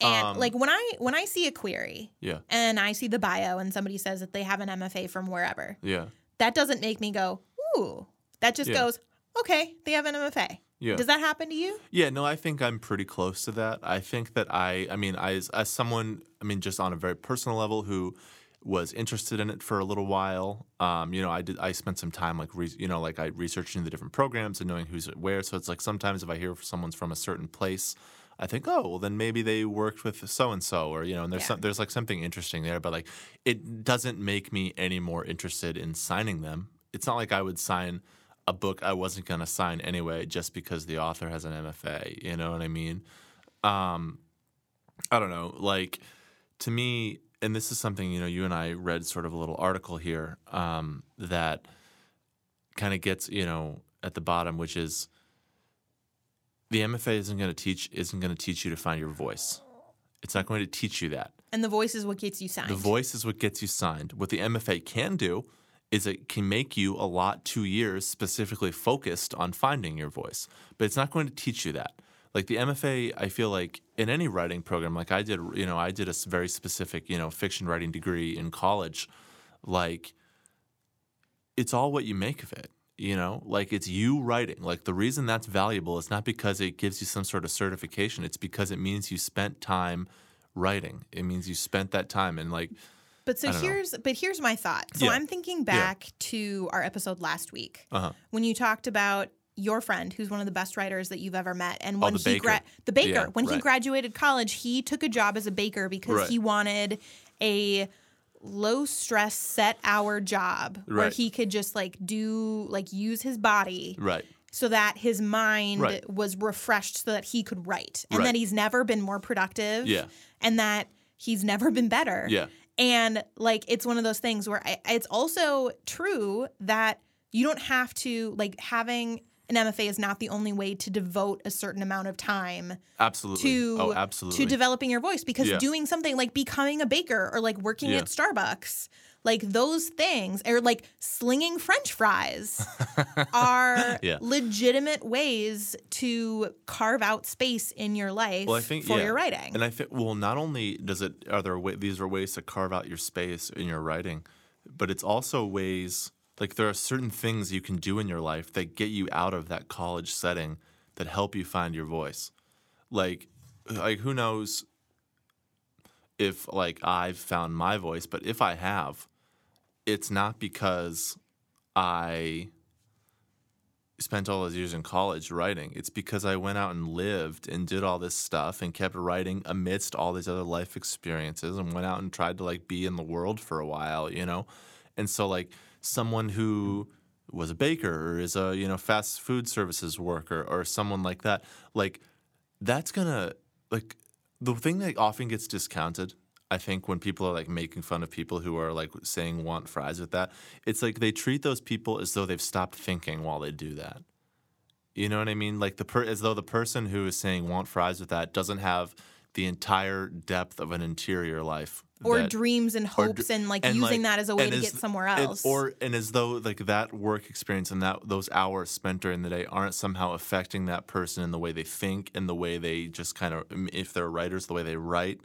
And Um, like when I when I see a query Yeah. and I see the bio and somebody says that they have an MFA from wherever, Yeah. that doesn't make me go, ooh. That just Yeah. goes, okay, they have an MFA. Yeah. Does that happen to you? Yeah, no, I think I'm pretty close to that. I think that I, I mean, I, as, as someone, I mean, just on a very personal level who was interested in it for a little while, um, you know, I did, I spent some time like, re, you know, like I researching the different programs and knowing who's where. So it's like sometimes if I hear someone's from a certain place, I think, oh, well, then maybe they worked with so and so, or you know, and there's Yeah. some, there's like something interesting there, but like it doesn't make me any more interested in signing them. It's not like I would sign a book I wasn't going to sign anyway just because the author has an MFA. You know what I mean? Um, I don't know. Like to me, and this is something you know, you and I read sort of a little article here um, that kind of gets you know at the bottom, which is the MFA isn't going to teach isn't going to teach you to find your voice. It's not going to teach you that. And the voice is what gets you signed. The voice is what gets you signed. What the MFA can do is it can make you a lot two years specifically focused on finding your voice, but it's not going to teach you that. Like the MFA, I feel like in any writing program, like I did, you know, I did a very specific, you know, fiction writing degree in college. Like it's all what you make of it. You know, like it's you writing. Like the reason that's valuable is not because it gives you some sort of certification. It's because it means you spent time writing. It means you spent that time and like But so don't know. here's but here's my thought. So Yeah. I'm thinking back to our episode last week uh-huh. when you talked about your friend who's one of the best writers that you've ever met and Oh, when the he baker. the baker Yeah, when he graduated college he took a job as a baker because Right. he wanted a low stress set hour job where he could just like do like use his body Right. so that his mind Right. was refreshed so that he could write and Right. that he's never been more productive Yeah. and that he's never been better Yeah. And like it's one of those things where I, it's also true that you don't have to like having an MFA is not the only way to devote a certain amount of time Absolutely. to oh, absolutely. to developing your voice because Yeah. doing something like becoming a baker or like working Yeah. at Starbucks like those things or like slinging french fries are Yeah. legitimate ways to carve out space in your life well, I think for yeah. your writing And I think well, not only does it are there wa- these are ways to carve out your space in your writing, but it's also ways like there are certain things you can do in your life that get you out of that college setting that help you find your voice. Like like who knows if like I've found my voice, but if I have, it's not because I spent all those years in college writing. It's because I went out and lived and did all this stuff and kept writing amidst all these other life experiences and went out and tried to like be in the world for a while, you know? And so like someone who was a baker or is a, you know, fast food services worker or someone like that, like that's gonna like the thing that often gets discounted i think when people are like making fun of people who are like saying want fries with that it's like they treat those people as though they've stopped thinking while they do that. You know what i mean? Like the per- as though the person who is saying want fries with that doesn't have the entire depth of an interior life or that- dreams and hopes dr- and like and, using like- that as a way to get somewhere and- else. or and as though like that work experience and that those hours spent during the day aren't somehow affecting that person in the way they think and the way they just kind of if they're writers the way they write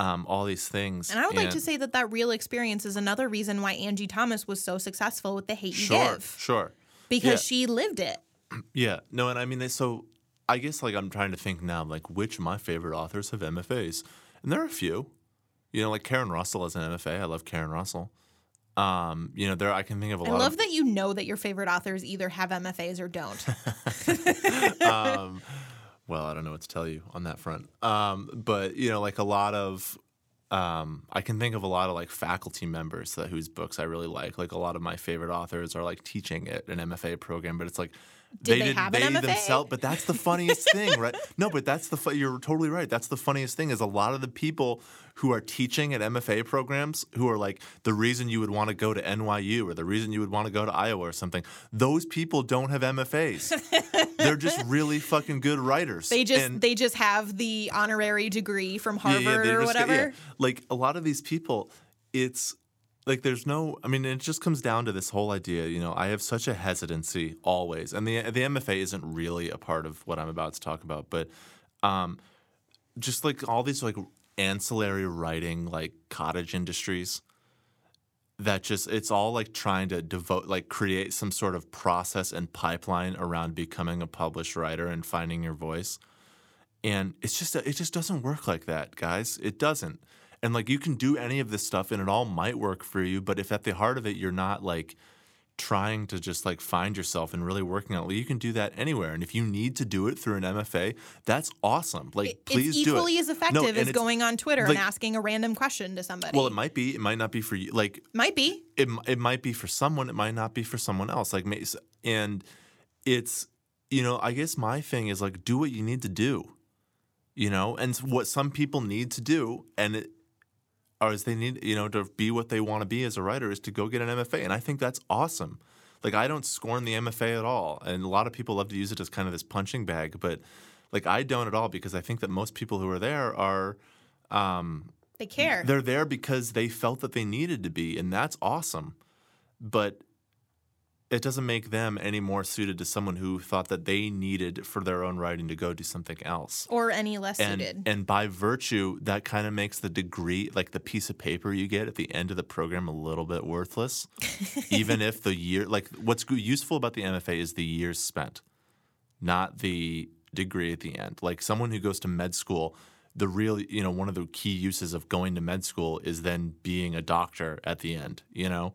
um, all these things. And I would like to say that that real experience is another reason why Angie Thomas was so successful with The Hate You sure Give. sure. Because yeah. she lived it. yeah. No and i mean so i guess like i'm trying to think now like which of my favorite authors have mfas and there are a few. You know like karen russell has an mfa i love karen russell. Um, you know there i can think of a I lot I love of that you know that your favorite authors either have MFAs or don't. um, well, I don't know what to tell you on that front. Um, but you know, like a lot of, um, I can think of a lot of like faculty members that whose books I really like. Like a lot of my favorite authors are like teaching at an MFA program, but it's like Did they have an MFA? themselves, but that's the funniest thing, right? No, but that's the fu- you're totally right. That's the funniest thing is a lot of the people who are teaching at MFA programs who are like the reason you would want to go to NYU or the reason you would want to go to Iowa or something. Those people don't have MFAs. They're just really fucking good writers. They just And- they just have the honorary degree from Harvard yeah, they or get- whatever. yeah. Like a lot of these people, it's like there's no. I mean, it just comes down to this whole idea. You know, I have such a hesitancy always, and the the MFA isn't really a part of what I'm about to talk about, but um, just like all these like ancillary writing, like cottage industries. That just it's all like trying to devote like create some sort of process and pipeline around becoming a published writer and finding your voice and it's just it just doesn't work like that guys it doesn't and like you can do any of this stuff and it all might work for you but if at the heart of it you're not like trying to just like find yourself and really working on it you can do that anywhere and if you need to do it through an mfa that's awesome like It- please it's do it equally as effective and as going on Twitter like- and asking a random question to somebody. well it might be it might not be for you like might be. it, it might be for someone it might not be for someone else like and it's you know i guess my thing is like do what you need to do you know and what some people need to do and it or is they need you know to be what they want to be as a writer is to go get an mfa and i think that's awesome like i don't scorn the mfa at all and a lot of people love to use it as kind of this punching bag but like i don't at all because i think that most people who are there are um, They care. they're there because they felt that they needed to be, and that's awesome. But it doesn't make them any more suited to someone who thought that they needed for their own writing to go do something else. or any less And, suited. and by virtue, that kind of makes the degree, like the piece of paper you get at the end of the program, a little bit worthless. even if the year, like what's useful about the MFA is the years spent, not the degree at the end. Like someone who goes to med school, the real, you know, one of the key uses of going to med school is then being a doctor at the end, you know?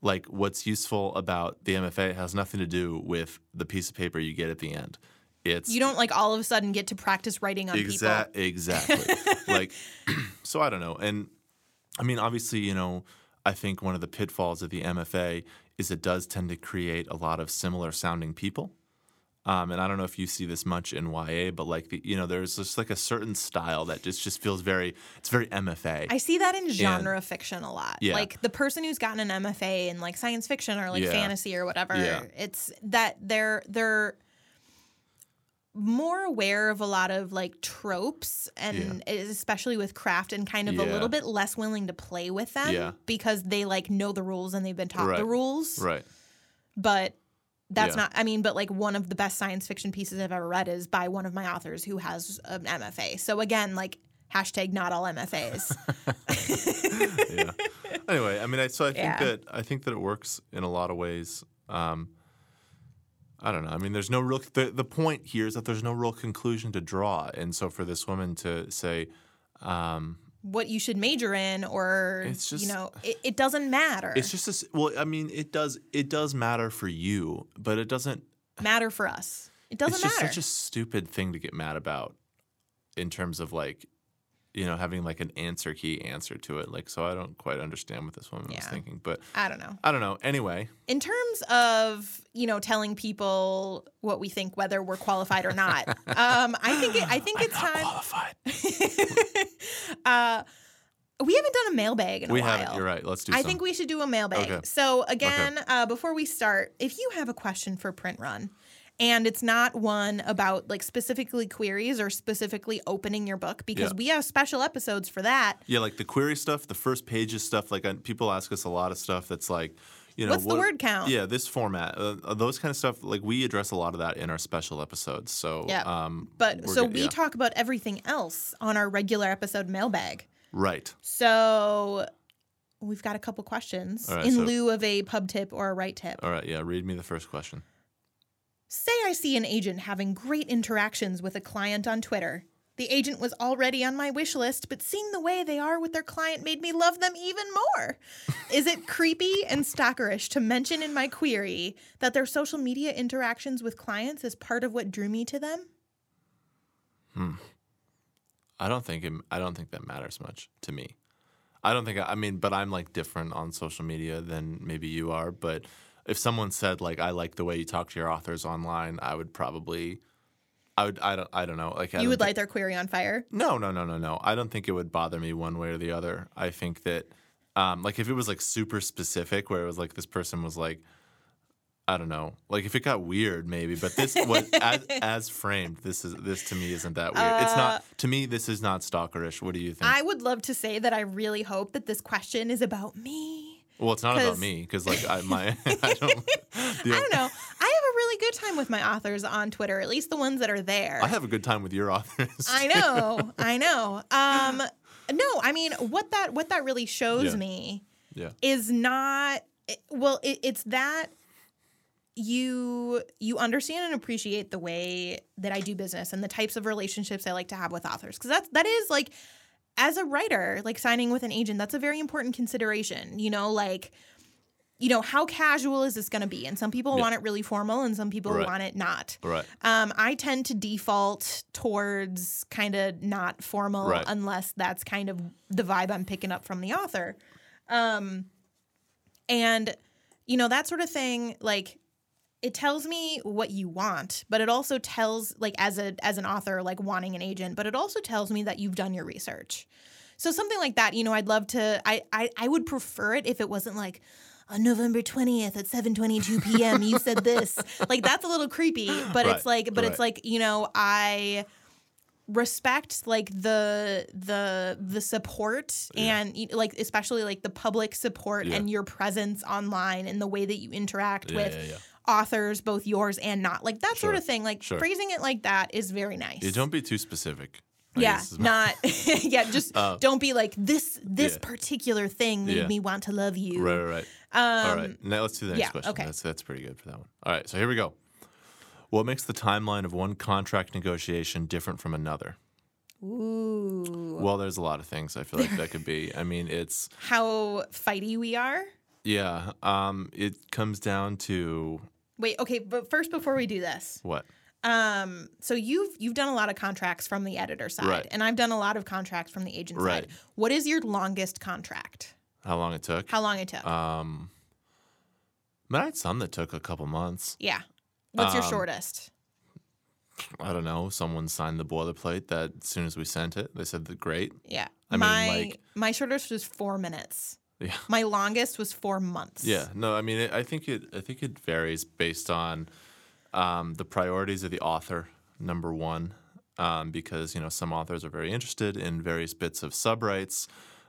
Like what's useful about the MFA has nothing to do with the piece of paper you get at the end. It's you don't like all of a sudden get to practice writing on Exact, people. exactly. like, so I don't know. And I mean, obviously, you know, I think one of the pitfalls of the MFA is it does tend to create a lot of similar sounding people. Um, and I don't know if you see this much in YA, but like the, you know, there's just like a certain style that just just feels very, it's very MFA. I see that in genre fiction a lot. Yeah. Like the person who's gotten an MFA in like science fiction or like Yeah. fantasy or whatever, Yeah. it's that they're they're more aware of a lot of like tropes and especially with craft and kind of a little bit less willing to play with them Yeah. because they like know the rules and they've been taught the rules. right. But that's Yeah. not I mean, but like one of the best science fiction pieces I've ever read is by one of my authors who has an MFA. So again, like hashtag not all MFAs. yeah. Anyway, I mean, I, so I think Yeah. that I think that it works in a lot of ways. Um, I don't know. I mean, there's no real. The, the point here is that there's no real conclusion to draw, and so for this woman to say, um, what you should major in or It's just, you know it, it doesn't matter it's just this. Well, I mean, it does. It does matter for you, but it doesn't. matter for us it doesn't matter it's just matter such a stupid thing to get mad about, in terms of like, you know, having like an answer key answer to it. Like, so I don't quite understand what this woman was thinking, but i don't know I don't know. Anyway, in terms of you know telling people what we think whether we're qualified or not um i think it, i think it's not time qualified. uh we haven't done a mailbag in We a while haven't. You're right. Let's do. I some. think we should do a mailbag. Okay. So again, uh, before we start, if you have a question for Print Run, and it's not one about like specifically queries or specifically opening your book, because Yeah. we have special episodes for that. Yeah, like the query stuff, the first pages stuff. Like uh, people ask us a lot of stuff that's like, you know, What's the word count? Yeah, this format, uh, uh, those kind of stuff. Like we address a lot of that in our special episodes. So, Yeah. um, But so good- we yeah. talk about everything else on our regular episode mailbag. right. So we've got a couple questions right, in so- lieu of a pub tip or a right tip. All right. Yeah. Read me the first question. Say I see an agent having great interactions with a client on Twitter. The agent was already on my wish list, but seeing the way they are with their client made me love them even more. Is it creepy and stalkerish to mention in my query that their social media interactions with clients is part of what drew me to them? Hmm. I don't think it, I don't think that matters much to me. I don't think I, I mean, but I'm like different on social media than maybe you are. But if someone said like I like the way you talk to your authors online, I would probably I would I don't I don't know like I You would thi- light their query on fire. no no no no no I don't think it would bother me one way or the other. I think that um, like if it was like super specific where it was like this person was like I don't know like if it got weird maybe but this was as, as framed this is this to me isn't that weird. it's not to me this is not stalkerish. What do you think? I would love to say that I really hope that this question is about me. Well, it's not about me because like I my I don't the- I don't know. I have a really good time with my authors on Twitter, at least the ones that are there. I have a good time with your authors. I know. I know. Um no, I mean what that what that really shows Yeah. me yeah. is not well it, it's that you you understand and appreciate the way that I do business and the types of relationships I like to have with authors because that's that is like as a writer like signing with an agent that's a very important consideration you know like you know how casual is this going to be and some people Yeah. want it really formal and some people Right. want it not Right. um, I tend to default towards kind of not formal Right. unless that's kind of the vibe I'm picking up from the author. Um, and, you know, that sort of thing, like, it tells me what you want, but it also tells, like, as a as an author, like wanting an agent, but it also tells me that you've done your research. So something like that, you know, I'd love to. I I, I would prefer it if it wasn't like on November twentieth at seven twenty two p.m. You said this, like that's a little creepy. But it's like, but it's like you know, I respect like the the the support and like especially like the public support Yeah. and your presence online and the way that you interact Yeah, with yeah, yeah. Authors both yours and not like that sort of thing like sure. phrasing it like that is very nice Yeah, don't be too specific. I yeah not yeah just Uh, don't be like this this yeah. particular thing made Yeah. me want to love you Right, right, right. um All right. Now let's do the next yeah, question. okay. That's that's pretty good for that one. All right. So here we go. What makes the timeline of one contract negotiation different from another? ooh Well, there's a lot of things I feel like that could be. I mean, it's how fighty we are yeah. Um, it comes down to wait okay but first before we do this what? Um, so you've you've done a lot of contracts from the editor side, Right. and I've done a lot of contracts from the agent Right. side. What is your longest contract? How long it took? How long it took? Um, but I had some that took a couple months. yeah. What's your um, shortest? I don't know. Someone signed the boilerplate that as soon as we sent it, they said that great. Yeah. I mean, like- my shortest was four minutes. Yeah. My longest was four months. Yeah, no, I mean, it, I think it, I think it varies based on um, the priorities of the author. Number one, um, because you know some authors are very interested in various bits of subrights,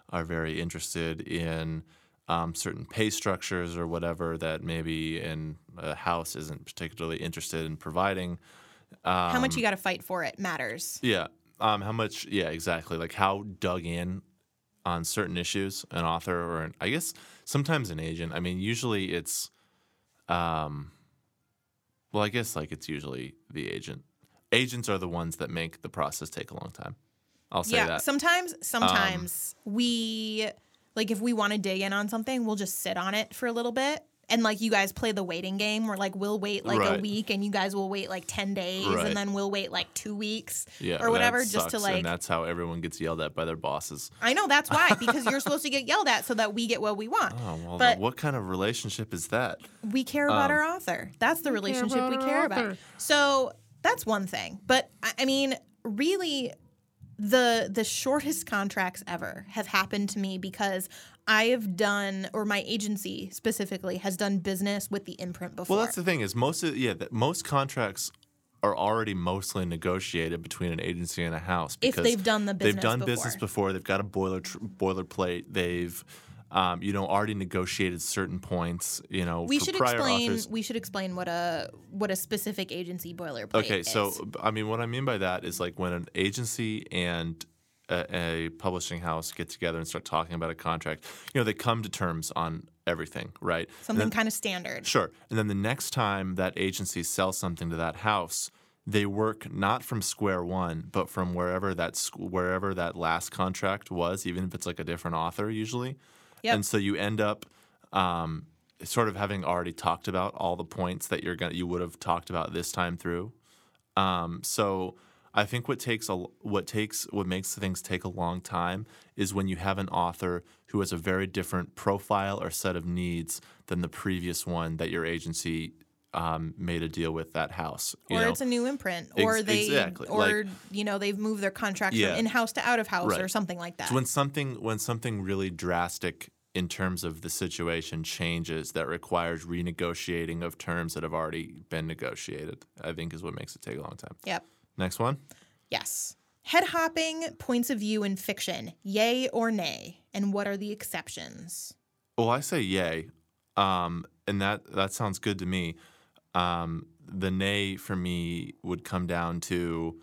are very interested in um, certain pay structures or whatever that maybe in a house isn't particularly interested in providing. How um, much you got to fight for it matters. Yeah. Um, how much? Yeah, exactly. Like how dug in on certain issues an author or an, I guess sometimes an agent. I mean, usually it's, um, well, I guess like it's usually the agent. Agents are the ones that make the process take a long time. I'll say yeah. that. Um, Sometimes sometimes we like if we want to dig in on something, we'll just sit on it for a little bit. And like you guys play the waiting game where like we'll wait like a week and you guys will wait like 10 days Right. and then we'll wait like 2 weeks yeah, or whatever just to like and that's how everyone gets yelled at by their bosses. I know that's why because you're supposed to get yelled at so that we get what we want. Oh well, But- what kind of relationship is that? We care about Um, our author. That's the relationship about we our care about. So that's one thing. But I I mean, really, the the shortest contracts ever have happened to me because I have done, or my agency specifically has done business with the imprint before. Well, that's the thing is most of yeah, most contracts are already mostly negotiated between an agency and a house because if they've done the business they've done before. business before. They've got a boiler tr- boilerplate. They've um, you know already negotiated certain points. You know, we for should prior explain. authors. We should explain what a what a specific agency boilerplate Okay, so is. I mean, what I mean by that is like when an agency and a, a publishing house get together and start talking about a contract, you know, they come to terms on everything, right? Something then- kind of standard. Sure. And then the next time that agency sells something to that house, they work not from square one, but from wherever that wherever that last contract was, even if it's like a different author usually. Yep. And so you end up um, sort of having already talked about all the points that you're gonna you would have talked about this time through. Um, so I think what takes a what takes what makes things take a long time is when you have an author who has a very different profile or set of needs than the previous one that your agency um, made a deal with that house. you or know? it's a new imprint, Ex- or they, exactly, or like- you know, they've moved their contract Yeah. from in-house to out-of-house or something like that. So when something when something really drastic in terms of the situation changes that requires renegotiating of terms that have already been negotiated, I think is what makes it take a long time. yep. Next one. Yes. Head hopping points of view in fiction, yay or nay, and what are the exceptions? Well, I say yay, um, and that that sounds good to me. Um, the nay for me would come down to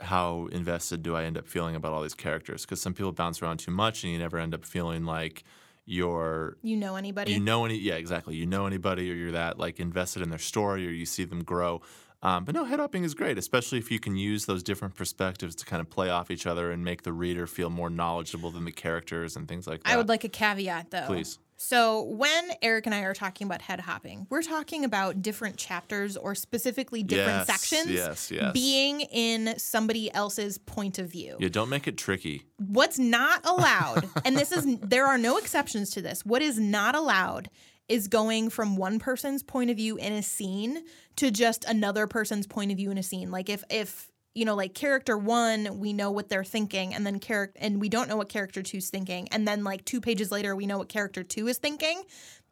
how invested do I end up feeling about all these characters? Because some people bounce around too much, and you never end up feeling like you're You know anybody? you know any yeah exactly you know anybody or you're that like invested in their story or you see them grow um, but no head hopping is great especially if you can use those different perspectives to kind of play off each other and make the reader feel more knowledgeable than the characters and things like that I would like a caveat though. Please. So, when Erik and I are talking about head hopping, we're talking about different chapters or specifically different Yes, sections yes, yes. being in somebody else's point of view. yeah don't make it tricky What's not allowed, and this is there are no exceptions to this. What is not allowed is going from one person's point of view in a scene to just another person's point of view in a scene. Like if if you know, like character one, we know what they're thinking, and then character, and we don't know what character two's thinking, and then like two pages later, we know what character two is thinking.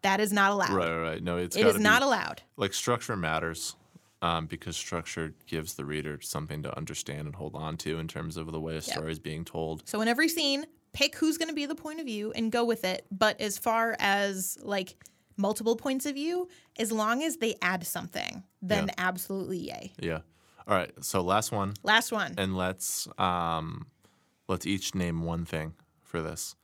That is not allowed. right right, no it's It gotta not allowed. like structure matters um, because structure gives the reader something to understand and hold on to in terms of the way a story is being told So in every scene, pick who's going to be the point of view and go with it. But as far as like multiple points of view, as long as they add something, then Yeah. absolutely yay. yeah all right so last one Last one. and let's um, let's each name one thing for this.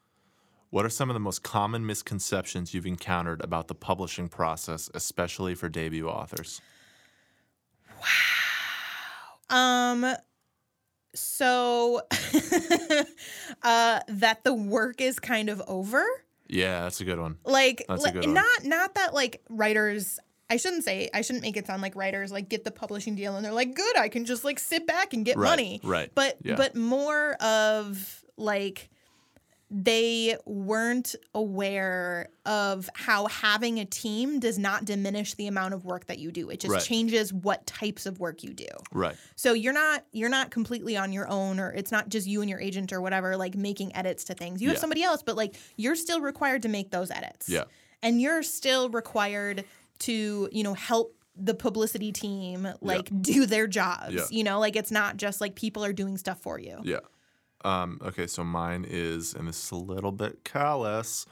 What are some of the most common misconceptions you've encountered about the publishing process, especially for debut authors? Wow. Um so uh that the work is kind of over. Yeah, that's a good one. Like That's a li- good one. not not that like writers I shouldn't say I shouldn't make it sound like writers like get the publishing deal and they're like good I can just like sit back and get Right, money. right, But yeah. but more of like they weren't aware of how having a team does not diminish the amount of work that you do. It just Right. changes what types of work you do. Right. So you're not you're not completely on your own or it's not just you and your agent or whatever like making edits to things. You have Yeah. somebody else but like you're still required to make those edits. Yeah. And you're still required to, you know, help the publicity team like do their jobs. Yeah. You know, like it's not just like people are doing stuff for you. Yeah. Um, okay, so mine is, and this is a little bit callous,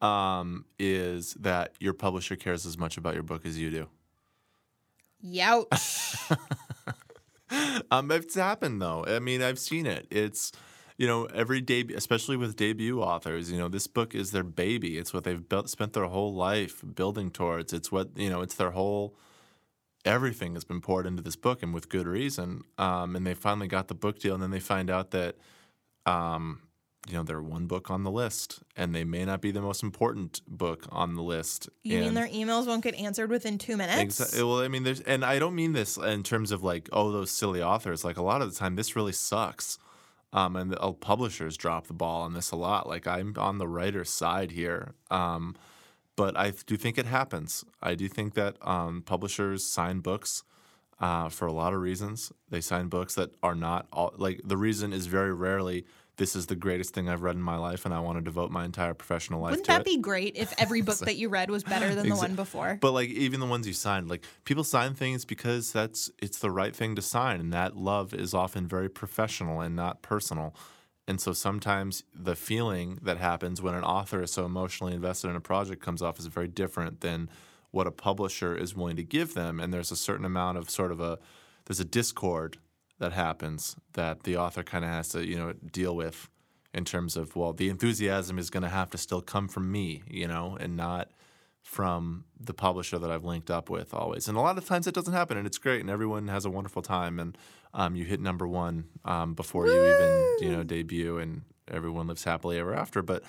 um, is that your publisher cares as much about your book as you do. Youch. Um, it's happened though. I mean, I've seen it. It's you know every debut, especially with debut authors. You know, this book is their baby. It's what they've built, spent their whole life building towards. It's what you know. It's their whole everything has been poured into this book, and with good reason. Um, and they finally got the book deal, and then they find out that. Um, you know, they're one book on the list, and they may not be the most important book on the list. You mean their emails won't get answered within two minutes? Exa- well, I mean, there's, and I don't mean this in terms of like, oh, those silly authors. Like a lot of the time, this really sucks. Um, and the, uh, publishers drop the ball on this a lot. Like I'm on the writer's side here. Um, but I do think it happens. I do think that um, publishers sign books uh, for a lot of reasons. They sign books that are not all like the reason is very rarely this is the greatest thing I've read in my life, and I want to devote my entire professional life to it. Wouldn't that it. be great if every book that you read was better than the one before? But like even the ones you signed, like people sign things because that's it's the right thing to sign, and that love is often very professional and not personal. And so sometimes the feeling that happens when an author is so emotionally invested in a project comes off as very different than what a publisher is willing to give them. And there's a certain amount of sort of a there's a discord that happens that the author kind of has to you know deal with in terms of well the enthusiasm is going to have to still come from me you know and not from the publisher that I've linked up with always. And a lot of times it doesn't happen, and it's great, and everyone has a wonderful time, and um, you hit number one um, before you even you know debut, and everyone lives happily ever after. But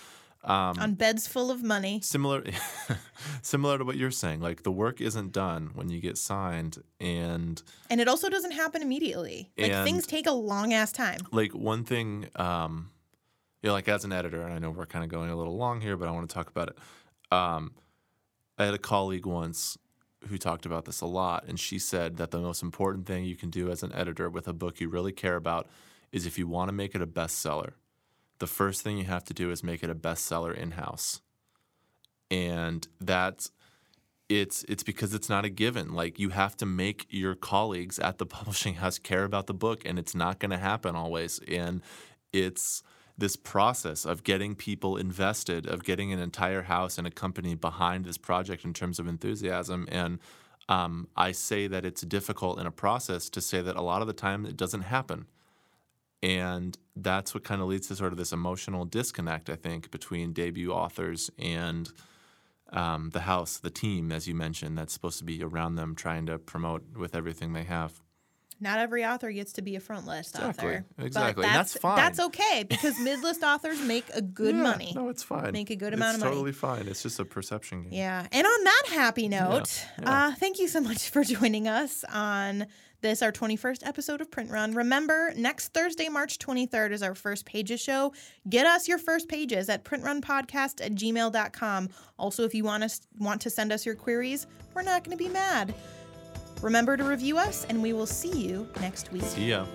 Um, on beds full of money. similar similar to what you're saying like the work isn't done when you get signed and And it also doesn't happen immediately. Like things take a long ass time. like one thing um you know like as an editor and i know we're kind of going a little long here but i want to talk about it um i had a colleague once who talked about this a lot and she said that the most important thing you can do as an editor with a book you really care about is if you want to make it a bestseller the first thing you have to do is make it a bestseller in-house. And that's it's it's because it's not a given. Like you have to make your colleagues at the publishing house care about the book and it's not going to happen always. And it's this process of getting people invested of getting an entire house and a company behind this project in terms of enthusiasm. And um, i say that it's difficult in a process to say that a lot of the time it doesn't happen and that's what kind of leads to sort of this emotional disconnect i think between debut authors and um, the house, the team, as you mentioned, that's supposed to be around them trying to promote with everything they have. Not every author gets to be a front list Exactly. author. But Exactly. And that's fine. That's okay because mid list authors make a good Yeah, money. No, it's fine. Make a good it's amount of money. totally fine. It's just a perception game. Yeah. And on that happy note, yeah. Uh, thank you so much for joining us on this, our 21st episode of Print Run. Remember, next Thursday, March 23rd, is our first pages show. Get us your first pages at printrunpodcast at gmail.com. Also, if you want, us, want to send us your queries, we're not going to be mad. Remember to review us, and we will see you next week. See ya.